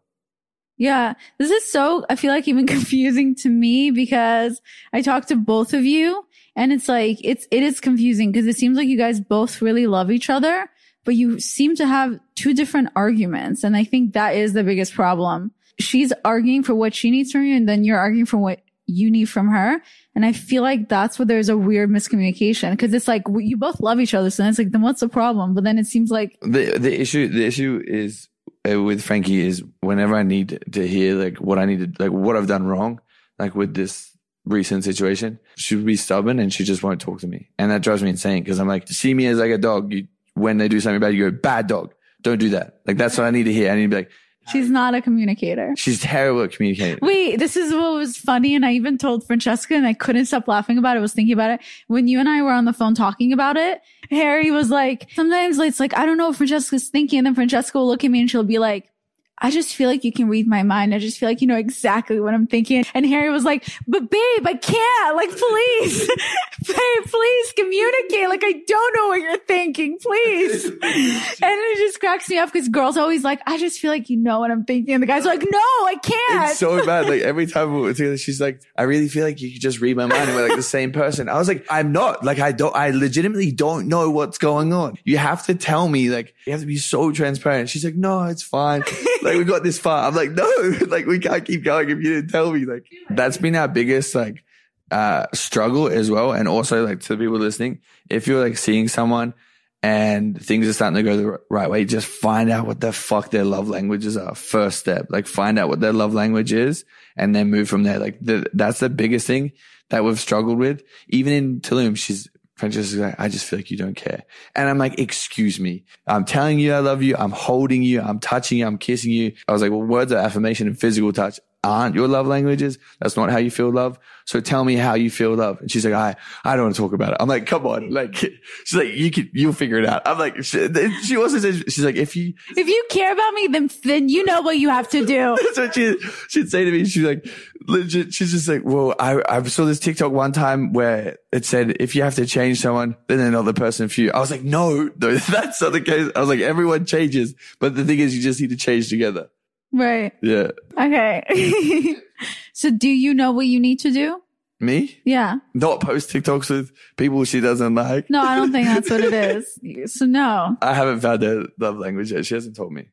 Yeah. This is so, I feel like even confusing to me because I talked to both of you and it's like, it's, it is confusing because it seems like you guys both really love each other, but you seem to have two different arguments. And I think that is the biggest problem. She's arguing for what she needs from you and then you're arguing for what you need from her. And I feel like that's where there's a weird miscommunication because it's like you both love each other. So then it's like, then what's the problem? But then it seems like the the issue the issue is uh, with Frankie is whenever I need to hear like what I need to like what I've done wrong, like with this recent situation, she would be stubborn and she just won't talk to me, and that drives me insane because I'm like, see me as like a dog. You, when they do something bad, you go bad dog. Don't do that. Like that's what I need to hear. I need to be like, she's not a communicator. she's terrible at communicating. Wait, this is what was funny. And I even told Francesca and I couldn't stop laughing about it. I was thinking about it. When you and I were on the phone talking about it, Harry was like, sometimes it's like, I don't know what Francesca's thinking. And then Francesca will look at me and she'll be like, I just feel like you can read my mind. I just feel like you know exactly what I'm thinking. And Harry was like, but babe, I can't. Like, please, babe, please communicate. Like, I don't know what you're thinking. Please. and it just cracks me up because girls always like, I just feel like you know what I'm thinking. And the guys are like, no, I can't. It's so bad. Like every time we were together, she's like, I really feel like you could just read my mind and we're like the same person. I was like, I'm not. Like I don't, I legitimately don't know what's going on. You have to tell me, like, you have to be so transparent. She's like, no, it's fine. Like we got this far. I'm like, no, like we can't keep going if you didn't tell me. Like that's been our biggest like uh struggle as well. And also like to the people listening, if you're like seeing someone and things are starting to go the right way, just find out what the fuck their love languages are. First step, like find out what their love language is and then move from there. Like the, that's the biggest thing that we've struggled with. Even in Tulum, she's, Francesca's like, I just feel like you don't care. And I'm like, excuse me. I'm telling you I love you. I'm holding you. I'm touching you. I'm kissing you. I was like, well, words of affirmation and physical touch aren't your love languages. That's not how you feel love. So tell me how you feel love. And she's like, I, I don't want to talk about it. I'm like, come on. Like, she's like, you can, you'll figure it out. I'm like, she, she also says, she's like, if you, if you care about me, then, then you know what you have to do. that's what she, she'd say to me. She's like, legit, she's just like, well, I, I saw this TikTok one time where it said, if you have to change someone, then they're not the person for you. I was like, no, no, that's not the case. I was like, everyone changes. But the thing is, you just need to change together. Right. Yeah. Okay. so do you know what you need to do? Me? Yeah. Not post TikToks with people she doesn't like. No, I don't think that's what it is. So no, I haven't found her love language yet. She hasn't told me.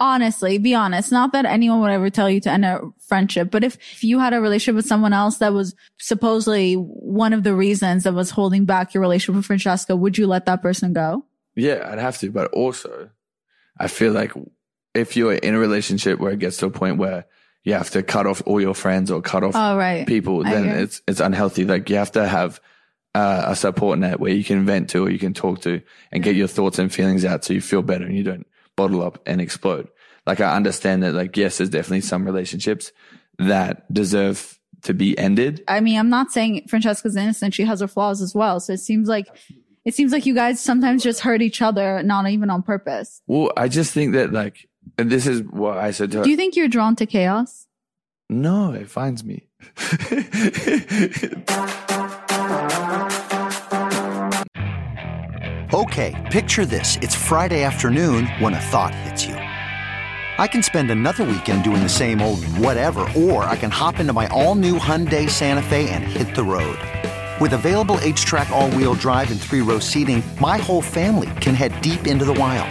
honestly, be honest. Not that anyone would ever tell you to end a friendship, but if, if you had a relationship with someone else that was supposedly one of the reasons that was holding back your relationship with Francesca, would you let that person go? Yeah, I'd have to. But also, I feel like if you're in a relationship where it gets to a point where you have to cut off all your friends or cut off Oh, right. people, then it's it's unhealthy. Like you have to have uh, a support net where you can vent to or you can talk to and get your thoughts and feelings out so you feel better and you don't bottle up and explode. Like I understand that like yes, there's definitely some relationships that deserve to be ended. I mean, I'm not saying Francesca's innocent. She has her flaws as well. So it seems like, it seems like you guys sometimes just hurt each other, not even on purpose. Well, I just think that like and this is what I said to her. Do you think you're drawn to chaos? no, it finds me. Okay, picture this. It's Friday afternoon when a thought hits you. I can spend another weekend doing the same old whatever, or I can hop into my all new Hyundai Santa Fe and hit the road. With available H track, all wheel drive, and three row seating, my whole family can head deep into the wild.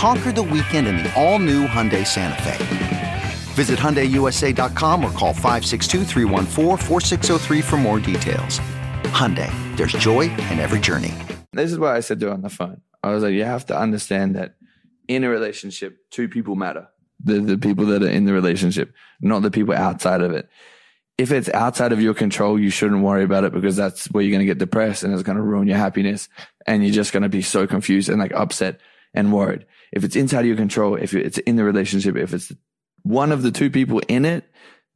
Conquer the weekend in the all-new Hyundai Santa Fe. Visit HyundaiUSA.com or call 562-314-4603 for more details. Hyundai, there's joy in every journey. this is what I said to her on the phone. I was like, you have to understand that in a relationship, two people matter. The the people that are in the relationship, not the people outside of it. If it's outside of your control, you shouldn't worry about it because that's where you're going to get depressed and it's going to ruin your happiness and you're just going to be so confused and like upset and worried. If it's inside of your control, if it's in the relationship, if it's one of the two people in it,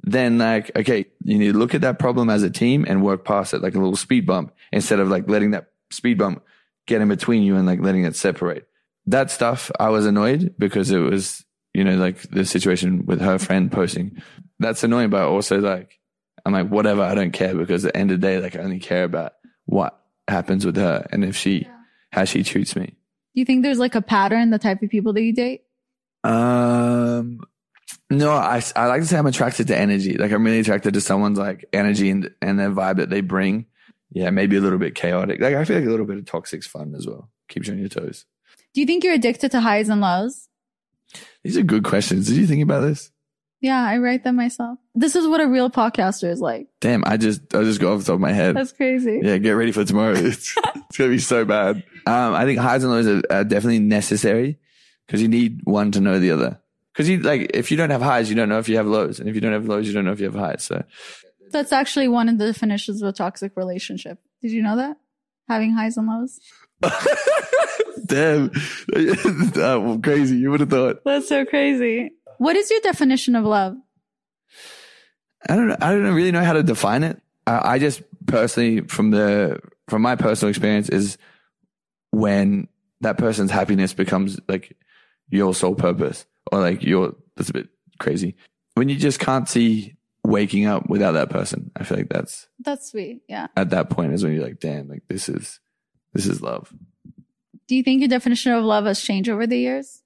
then like, okay, you need to look at that problem as a team and work past it like a little speed bump instead of like letting that speed bump get in between you and like letting it separate. That stuff I was annoyed because it was, you know, like the situation with her friend posting. That's annoying, but also like, I'm like, whatever, I don't care because at the end of the day, like I only care about what happens with her and if she, how she treats me. Do you think there's like a pattern, the type of people that you date? Um, no, I, I like to say I'm attracted to energy. Like I'm really attracted to someone's like energy and, and their vibe that they bring. Yeah, maybe a little bit chaotic. Like I feel like a little bit of toxic's fun as well. Keeps you on your toes. Do you think you're addicted to highs and lows? These are good questions. Did you think about this? Yeah, I write them myself. This is what a real podcaster is like. Damn, I just I just got off the top of my head. That's crazy. Yeah, get ready for tomorrow. It's, it's gonna be so bad. Um, I think highs and lows are, are definitely necessary because you need one to know the other. Because you like if you don't have highs, you don't know if you have lows, and if you don't have lows, you don't know if you have highs. So That's actually one of the definitions of a toxic relationship. Did you know that? Having highs and lows? damn, uh, crazy. You would have thought. That's so crazy. What is your definition of love? I don't know. I don't really know how to define it. I, I just personally, from the from my personal experience, is when that person's happiness becomes like your sole purpose, or like your. That's a bit crazy. When you just can't see waking up without that person, I feel like that's That's sweet. Yeah. at that point is when you're like, damn, like this is this is love. Do you think your definition of love has changed over the years?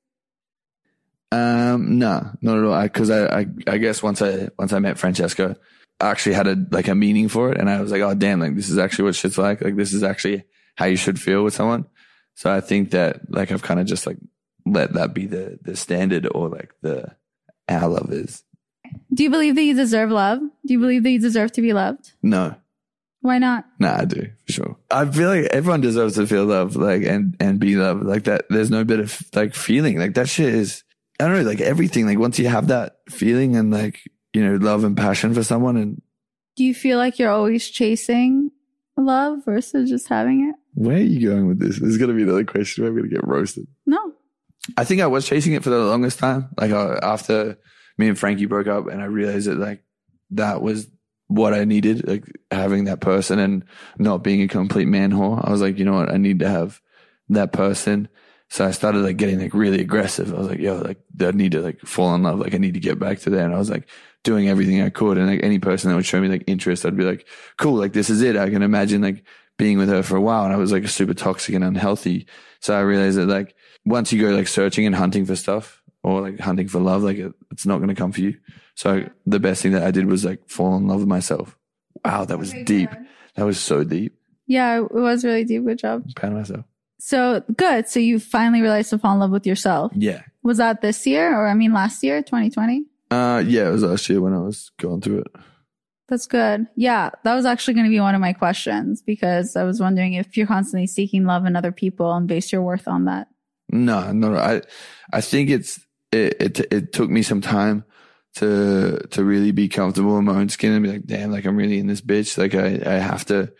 Um, no, not at all. Because I, I, I, guess once I once I met Francesca, I actually had a like a meaning for it, and I was like, oh damn, like this is actually what shit's like. Like this is actually how you should feel with someone. So I think that like I've kind of just like let that be the the standard or like the how love is. Do you believe that you deserve love? Do you believe that you deserve to be loved? No, Why not? Nah, I do for sure. I feel like everyone deserves to feel love, like and and be loved, like that. There's no better like feeling, like that shit is. I don't know, like everything. Like once you have that feeling and like you know love and passion for someone, and Do you feel like you're always chasing love versus just having it? where are you going with this? This is gonna be another question. where I'm gonna get roasted. No. I think I was chasing it for the longest time. Like uh, after me and Frankie broke up, and I realized that like that was what I needed, like having that person and not being a complete man whore. I was like, you know what, I need to have that person. So I started like getting like really aggressive. I was like, yo, like I need to like fall in love. Like I need to get back to that. And I was like doing everything I could. And like any person that would show me like interest, I'd be like, cool, like this is it. I can imagine like being with her for a while. And I was like super toxic and unhealthy. So I realized that like once you go like searching and hunting for stuff or like hunting for love, like it, it's not going to come for you. So the best thing that I did was like fall in love with myself. Wow, that was deep. That was so deep. Yeah, it was really deep. Good job. I'm proud of myself. So good. So you finally realized to fall in love with yourself. Yeah. Was that this year or I mean last year, 2020? Uh, yeah, it was last year when I was going through it. That's good. Yeah, that was actually going to be one of my questions because I was wondering if you're constantly seeking love in other people and base your worth on that. No, no, no. I, I think it's, it, it, it took me some time to, to really be comfortable in my own skin and be like, damn, like I'm really in this bitch. Like I, I have to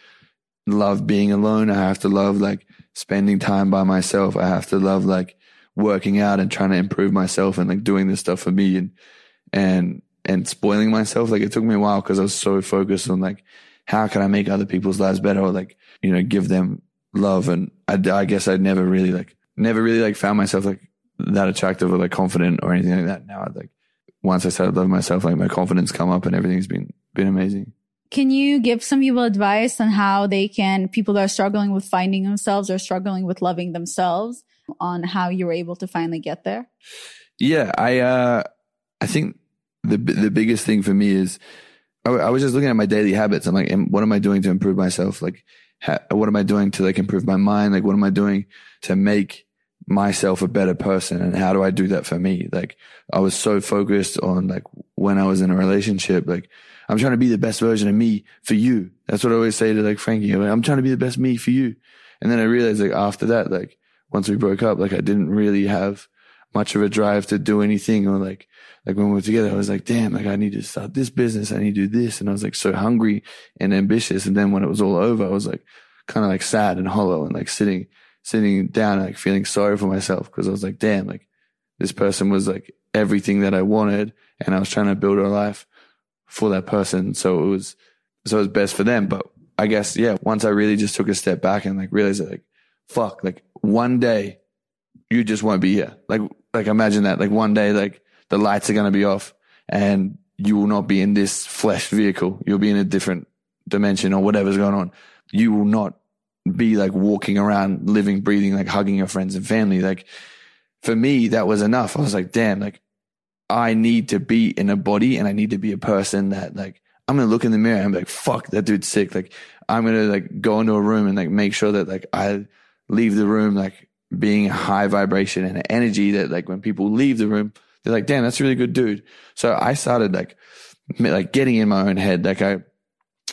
love being alone. I have to love like spending time by myself. I have to love like working out and trying to improve myself and like doing this stuff for me and, and, and spoiling myself. Like it took me a while because I was so focused on like, how can I make other people's lives better or like, you know, give them love. And I, I guess I'd never really like, never really like found myself like that attractive or like confident or anything like that. Now I like, once I started loving myself, like my confidence come up and everything's been, been amazing. Can you give some people advice on how they can, people that are struggling with finding themselves or struggling with loving themselves on how you were able to finally get there? Yeah. I, uh, I think the, the biggest thing for me is I, was just looking at my daily habits. I'm like, what am I doing to improve myself? Like, ha- what am I doing to like improve my mind? Like, what am I doing to make myself a better person? And how do I do that for me? Like, I was so focused on like when I was in a relationship, like, I'm trying to be the best version of me for you. That's what I always say to like Frankie. I'm, like, I'm trying to be the best me for you. And then I realized like after that, like once we broke up, like I didn't really have much of a drive to do anything or like, like when we were together, I was like, damn, like I need to start this business. I need to do this. And I was like so hungry and ambitious. And then when it was all over, I was like kind of like sad and hollow and like sitting, sitting down, like feeling sorry for myself because I was like, damn, like this person was like everything that I wanted and I was trying to build a life for that person. So it was, so it was best for them. But I guess, yeah, once I really just took a step back and like realized that like, fuck, like one day you just won't be here. Like, like imagine that, like one day, like the lights are going to be off and you will not be in this flesh vehicle. You'll be in a different dimension or whatever's going on. You will not be like walking around, living, breathing, like hugging your friends and family. Like for me, that was enough. I was like, damn, like I need to be in a body and I need to be a person that like, I'm to look in the mirror and be like, fuck, that dude's sick. Like I'm to like go into a room and like make sure that like I leave the room like being high vibration and energy that like when people leave the room, they're like, damn, that's a really good dude. So I started like, like getting in my own head. Like I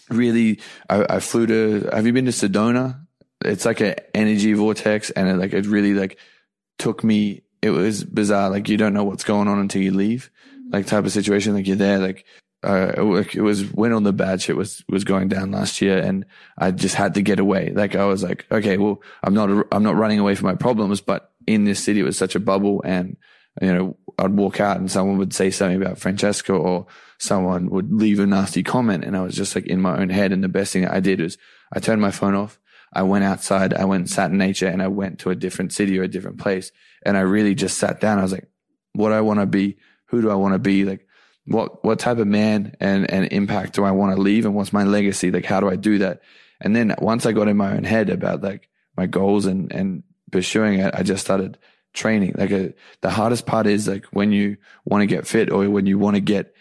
really, I, I flew to, have you been to Sedona? It's like an energy vortex and it like, it really like took me, it was bizarre. Like you don't know what's going on until you leave, like type of situation. Like you're there, like, uh, it was when all the bad shit was, was going down last year and I just had to get away. Like I was like, okay, well, I'm not, I'm not running away from my problems, but in this city, it was such a bubble and, you know, I'd walk out and someone would say something about Francesca or someone would leave a nasty comment. And I was just like in my own head. And the best thing that I did was I turned my phone off. I went outside. I went and sat in nature and I went to a different city or a different place. And I really just sat down. I was like, what do I want to be? Who do I want to be? Like, what, what type of man and, and impact do I want to leave? And what's my legacy? Like, how do I do that? And then once I got in my own head about like my goals and, and pursuing it, I just started training. Like a, the hardest part is like when you want to get fit or when you want to get,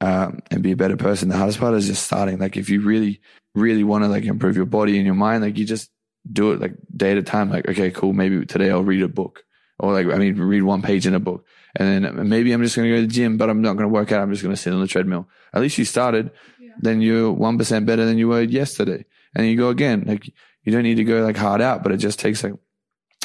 um, and be a better person. The hardest part is just starting. Like if you really, really want to like improve your body and your mind, like you just do it like day at a time. Like, okay, cool. Maybe today I'll read a book or like, I mean, read one page in a book. And then maybe I'm just going to go to the gym, but I'm not going to work out. I'm just going to sit on the treadmill. At least you started. Yeah. Then you're 1% better than you were yesterday. And you go again. Like you don't need to go like hard out, but it just takes like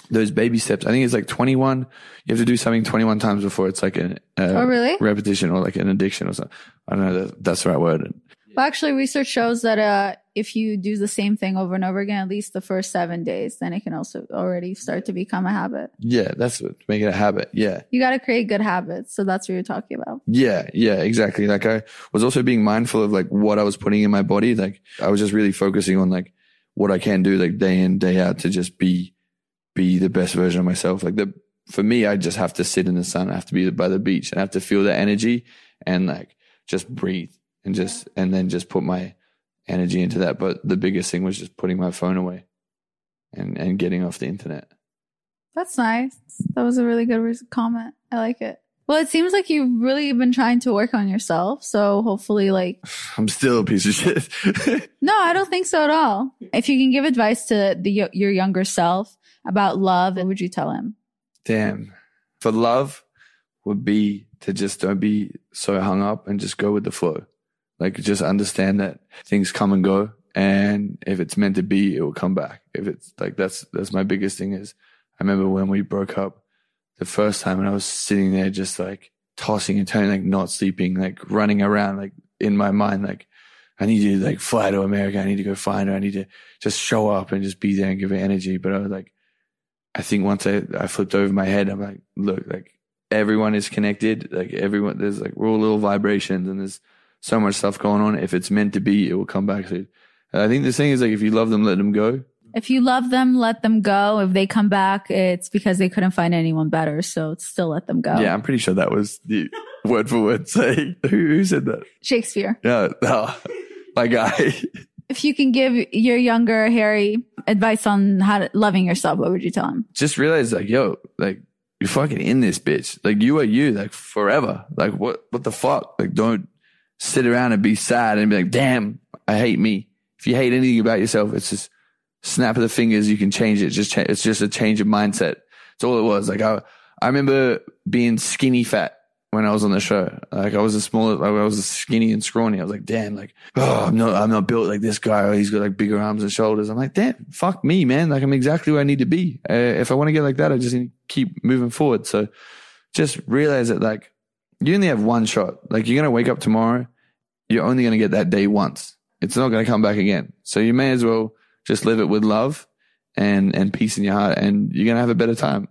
those baby steps. I think it's like 21. You have to do something 21 times before it's like a, a oh, really? repetition or like an addiction or something. I don't know that that's the right word. Well, actually, research shows that uh, if you do the same thing over and over again, at least the first seven days, then it can also already start to become a habit. Yeah, that's what make it a habit. Yeah, you got to create good habits. So that's what you're talking about. Yeah, yeah, exactly. Like I was also being mindful of like what I was putting in my body. Like I was just really focusing on like what I can do like day in day out to just be be the best version of myself. Like the, for me, I just have to sit in the sun. I have to be by the beach and I have to feel that energy and like just breathe and just, and then just put my energy into that. But the biggest thing was just putting my phone away and, and getting off the internet. That's nice. That was a really good comment. I like it. Well, it seems like you've really been trying to work on yourself. So hopefully, like, I'm still a piece of shit. no, I don't think so at all. If you can give advice to the, your younger self about love, what would you tell him? Damn. For love would be to just don't be so hung up and just go with the flow. Like just understand that things come and go. And if it's meant to be, it will come back. If it's like, that's, that's my biggest thing is I remember when we broke up the first time and I was sitting there just like tossing and turning, like not sleeping, like running around, like in my mind, like I need to like fly to America. I need to go find her. I need to just show up and just be there and give her energy. But I was like, I think once I, I flipped over my head, I'm like, look, like everyone is connected. Like everyone, there's like, we're all little vibrations and there's so much stuff going on. If it's meant to be, it will come back to I think the thing is like, if you love them, let them go. If you love them, let them go. If they come back, it's because they couldn't find anyone better. So still let them go. Yeah, I'm pretty sure that was the word for word say. Who, who said that? Shakespeare. Yeah, oh, my guy. If you can give your younger Harry advice on how to loving yourself, what would you tell him? Just realize like, yo, like you're fucking in this bitch. Like you are you, like forever. Like what, what the fuck? Like don't sit around and be sad and be like, damn, I hate me. If you hate anything about yourself, it's just snap of the fingers. You can change it. Just, cha- it's just a change of mindset. It's all it was. Like I, I remember being skinny fat when I was on the show. Like I was a smaller, like I was skinny and scrawny. I was like, damn, like, oh, I'm not, I'm not built like this guy. He's got like bigger arms and shoulders. I'm like, damn, fuck me, man. Like I'm exactly where I need to be. Uh, if I want to get like that, I just need to keep moving forward. So just realize that like you only have one shot. Like you're going to wake up tomorrow. You're only going to get that day once. It's not going to come back again. So you may as well just live it with love and, and peace in your heart and you're going to have a better time.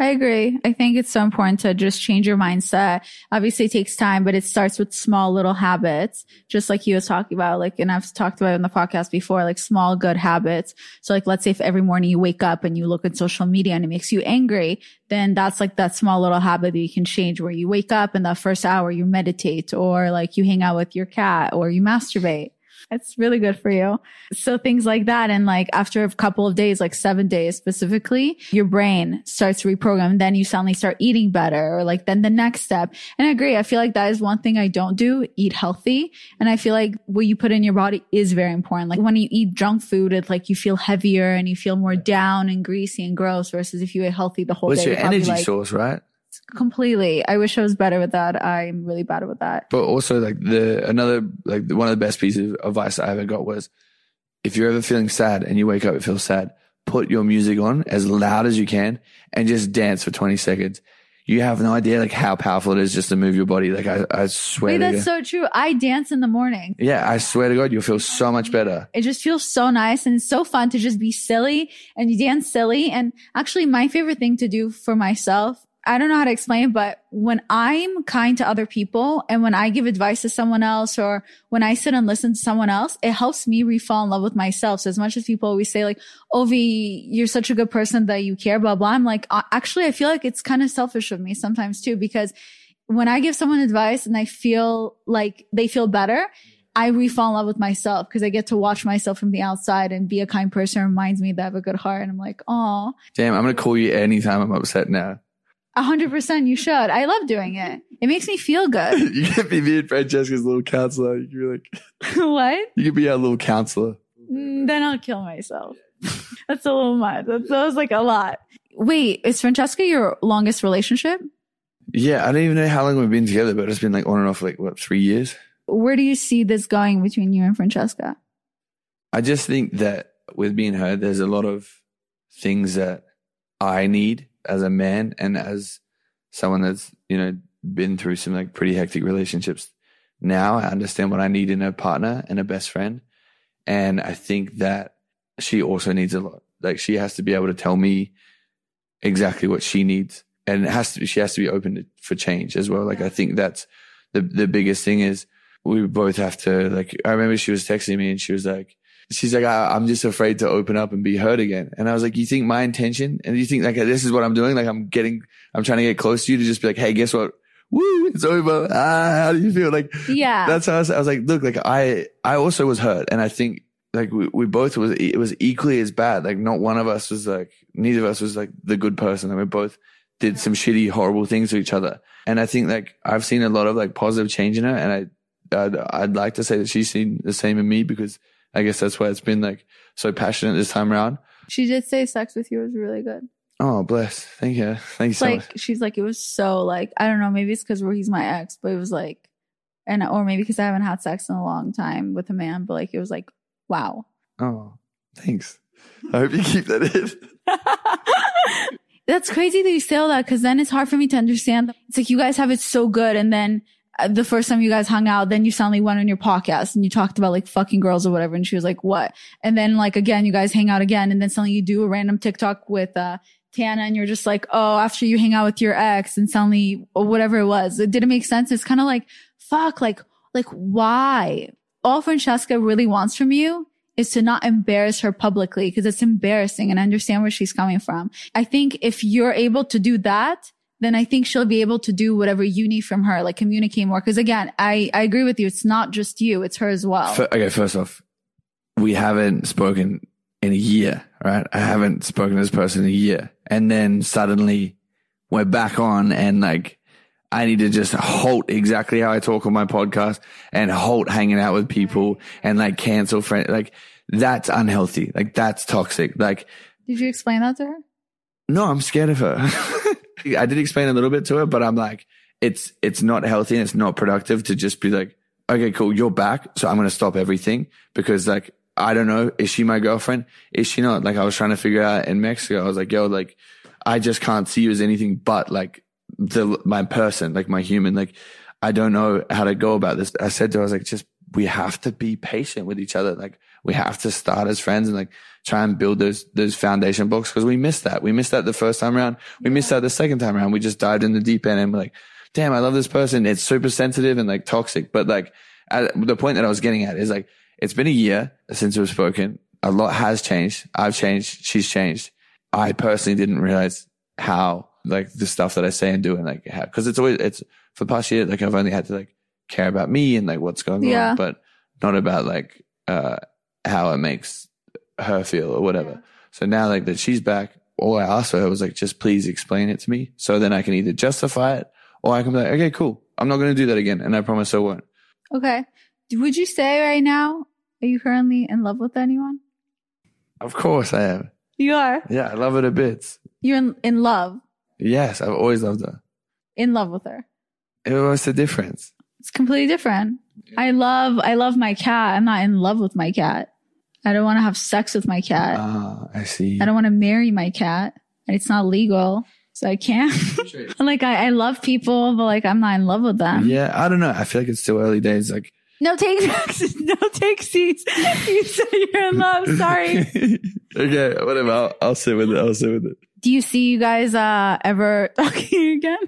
I agree. I think it's so important to just change your mindset. Obviously it takes time, but it starts with small little habits, just like you was talking about, like, and I've talked about in the podcast before, like small good habits. So like, let's say if every morning you wake up and you look at social media and it makes you angry, then that's like that small little habit that you can change where you wake up in that first hour, you meditate or like you hang out with your cat or you masturbate. It's really good for you. So things like that. And like after a couple of days, like seven days specifically, your brain starts to reprogram. Then you suddenly start eating better or like then the next step. And I agree. I feel like that is one thing I don't do, eat healthy. And I feel like what you put in your body is very important. Like when you eat junk food, it's like you feel heavier and you feel more down and greasy and gross versus if you ate healthy the whole What's day. your you're probably energy like, source, right? Completely. I wish I was better with that. I'm really bad with that. But also like the another like one of the best pieces of advice I ever got was if you're ever feeling sad and you wake up and feel sad, put your music on as loud as you can and just dance for 20 seconds. You have no idea like how powerful it is just to move your body. Like I, I swear Wait, to that's God. so true. I dance in the morning. yeah, I swear to God, you'll feel so much better. It just feels so nice and it's so fun to just be silly and you dance silly. And actually my favorite thing to do for myself, I don't know how to explain but when I'm kind to other people and when I give advice to someone else or when I sit and listen to someone else, it helps me re-fall in love with myself. So as much as people always say like, Ovi, you're such a good person that you care, blah, blah. I'm like, uh, actually, I feel like it's kind of selfish of me sometimes too, because when I give someone advice and I feel like they feel better, I re-fall in love with myself because I get to watch myself from the outside and be a kind person reminds me that I have a good heart. And I'm like, oh, Damn, I'm going to call you anytime I'm upset now. A hundred percent you should. I love doing it. It makes me feel good. you could be me and Francesca's little counselor. You could be like, what? you could be our little counselor. Mm, Then I'll kill myself. That's a little much. That, that was like a lot. Wait, is Francesca your longest relationship? Yeah, I don't even know how long we've been together, but it's been like on and off like what, three years? Where do you see this going between you and Francesca? I just think that with being her, there's a lot of things that I need as a man and as someone that's, you know, been through some like pretty hectic relationships. Now I understand what I need in a partner and a best friend. And I think that she also needs a lot. Like she has to be able to tell me exactly what she needs. And it has to be, she has to be open to, for change as well. Like I think that's the, the biggest thing is we both have to like, I remember she was texting me and she was like, she's like, I, I'm just afraid to open up and be hurt again. And I was like, you think my intention and you think like, this is what I'm doing? Like I'm getting, I'm trying to get close to you to just be like, Hey, guess what? Woo, it's over. Ah, how do you feel? Like, Yeah. that's how I was, I was like, look, like I, I also was hurt. And I think like we, we both was, it was equally as bad. Like not one of us was like, neither of us was like the good person. And we both did some shitty, horrible things to each other. And I think like I've seen a lot of like positive change in her. And I, I'd, I'd like to say that she's seen the same in me because I guess that's why it's been like so passionate this time around. She did say sex with you was really good. Oh, bless. Thank you. Thank you so like much. she's like it was so like I don't know maybe it's because he's my ex but it was like and or maybe because I haven't had sex in a long time with a man but like it was like wow Oh, thanks. I hope you keep that in. that's crazy that you say all that because then it's hard for me to understand it's like you guys have it so good and then the first time you guys hung out then you suddenly went on your podcast and you talked about like fucking girls or whatever and she was like what and then like again you guys hang out again and then suddenly you do a random TikTok with uh Tana and you're just like, oh, after you hang out with your ex and suddenly or whatever it was, it didn't make sense. It's kind of like, fuck, like, like why? All Francesca really wants from you is to not embarrass her publicly because it's embarrassing and I understand where she's coming from. I think if you're able to do that, then I think she'll be able to do whatever you need from her, like communicate more. Cause again, I, I agree with you. It's not just you. It's her as well. Fir- okay, first off, we haven't spoken in a year, right? I haven't spoken to this person in a year. And then suddenly we're back on and like, I need to just halt exactly how I talk on my podcast and halt hanging out with people and like cancel friends. Like that's unhealthy. Like that's toxic. Like, Did you explain that to her? No, I'm scared of her. I did explain a little bit to her, but I'm like, it's, it's not healthy and it's not productive to just be like, okay, cool. You're back. So I'm going to stop everything because like, I don't know. Is she my girlfriend? Is she not? Like I was trying to figure out in Mexico. I was like, yo, like I just can't see you as anything but like the, my person, like my human. Like I don't know how to go about this. I said to her, I was like, just we have to be patient with each other. Like we have to start as friends and like try and build those, those foundation blocks because we missed that. We missed that the first time around. We missed that the second time around. We just dived in the deep end and we're like, damn, I love this person. It's super sensitive and like toxic. But like at, the point that I was getting at is like, it's been a year since we've spoken. A lot has changed. I've changed. She's changed. I personally didn't realize how like the stuff that I say and do and like how, cause it's always, it's for the past year, like I've only had to like care about me and like what's going Yeah. on, but not about like, uh, how it makes her feel or whatever. So now like that she's back, all I asked for her was like, just please explain it to me. So then I can either justify it or I can be like, okay, cool. I'm not going to do that again. And I promise I won't. Okay. Would you say right now, are you currently in love with anyone? Of course I am. You are. Yeah. I love her to bits. You're in, in love. Yes. I've always loved her. In love with her. What's the difference? It's completely different. I love I love my cat. I'm not in love with my cat. I don't want to have sex with my cat. Ah, I see. I don't want to marry my cat. And it's not legal. So I can't. like I, I love people, but like I'm not in love with them. Yeah. I don't know. I feel like it's still early days. Like, No take no take seats. You said you're in love. Sorry. okay, whatever. I'll, I'll sit with it. I'll sit with it. Do you see you guys uh ever talking again?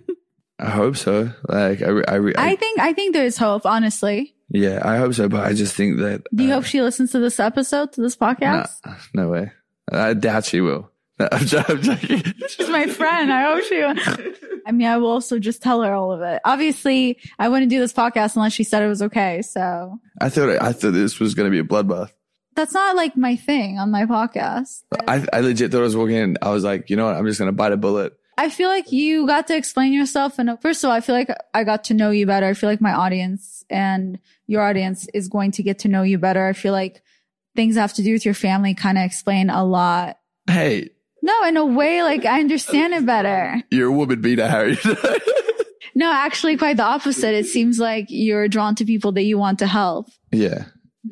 I hope so. Like, I, re- I, re- I, I think I think there's hope, honestly. Yeah, I hope so. But I just think that. Do you uh, hope she listens to this episode, to this podcast? nah, no way. I doubt she will. I'm, joking. She's my friend. I hope she. I mean, I will also just tell her all of it. Obviously, I wouldn't do this podcast unless she said it was okay. So I thought I thought this was going to be a bloodbath. that's not like my thing on my podcast. I, I legit thought I was walking in. I was like, you know what? I'm just going to bite a bullet. I feel like you got to explain yourself. And first of all, I feel like I got to know you better. I feel like my audience and your audience is going to get to know you better. I feel like things have to do with your family kind of explain a lot. Hey, No, in a way, like I understand it better. you're a woman beater, Harry. No, actually quite the opposite. It seems like you're drawn to people that you want to help yeah,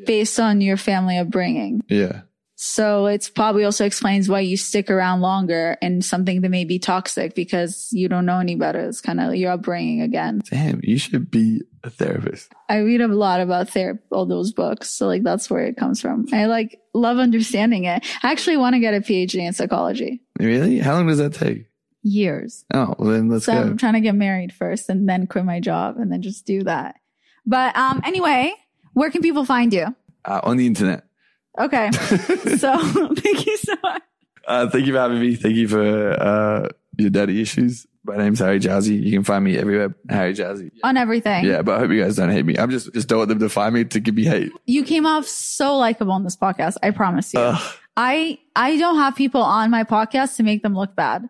based on your family upbringing. yeah. So it's probably also explains why you stick around longer in something that may be toxic because you don't know any better. It's kind of your upbringing again. Damn, you should be a therapist. I read a lot about therapy, all those books. So like that's where it comes from. I like love understanding it. I actually want to get a PhD in psychology. Really? How long does that take? Years. Oh, well then let's so go. I'm trying to get married first and then quit my job and then just do that. But um anyway, where can people find you? Uh, on the internet. Okay. so thank you so much. Uh, thank you for having me. Thank you for uh, your daddy issues. My name's Harry Jowsey. You can find me everywhere, Harry Jowsey. On everything. Yeah, but I hope you guys don't hate me. I'm just just don't want them to find me to give me hate. You came off so likable on this podcast. I promise you. I I don't have people on my podcast to make them look bad.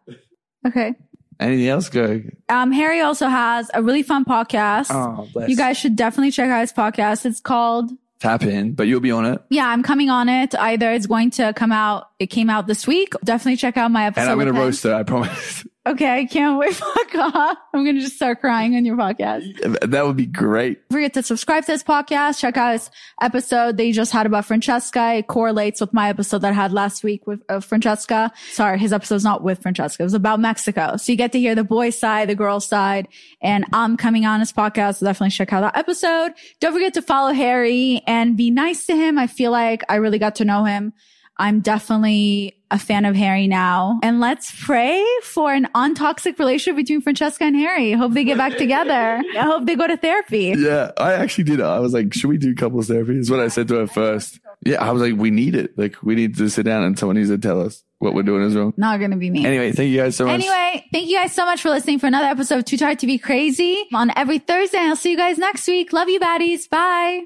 Okay. anything else? Go. Um, Harry also has a really fun podcast. Oh, bless. You guys should definitely check out his podcast. It's called tap in, but you'll be on it, Yeah, I'm coming on it. Either it's going to come out. It came out this week. Definitely check out my episode. and I'm gonna roast it. I promise. Okay, I can't wait. Fuck off. I'm gonna just start crying on your podcast. that would be great. Don't forget to subscribe to this podcast. Check out his episode that you just had about Francesca. It correlates with my episode that I had last week with uh, Francesca. Sorry, his episode's not with Francesca. It was about Mexico. So you get to hear the boy side, the girl side, and I'm coming on his podcast. So definitely check out that episode. Don't forget to follow Harry and be nice to him. I feel like I really got to know him. I'm definitely a fan of Harry now. And let's pray for an untoxic relationship between Francesca and Harry. Hope they get back together. I hope they go to therapy. Yeah, I actually did. I was like, should we do couples therapy? Is what I said to her first. Yeah, I was like, we need it. Like, we need to sit down and someone needs to tell us what we're doing is wrong. Not gonna be me. Anyway, thank you guys so much. Anyway, thank you guys so much for listening for another episode of Too Tired to Be Crazy on every Thursday. I'll see you guys next week. Love you, baddies. Bye.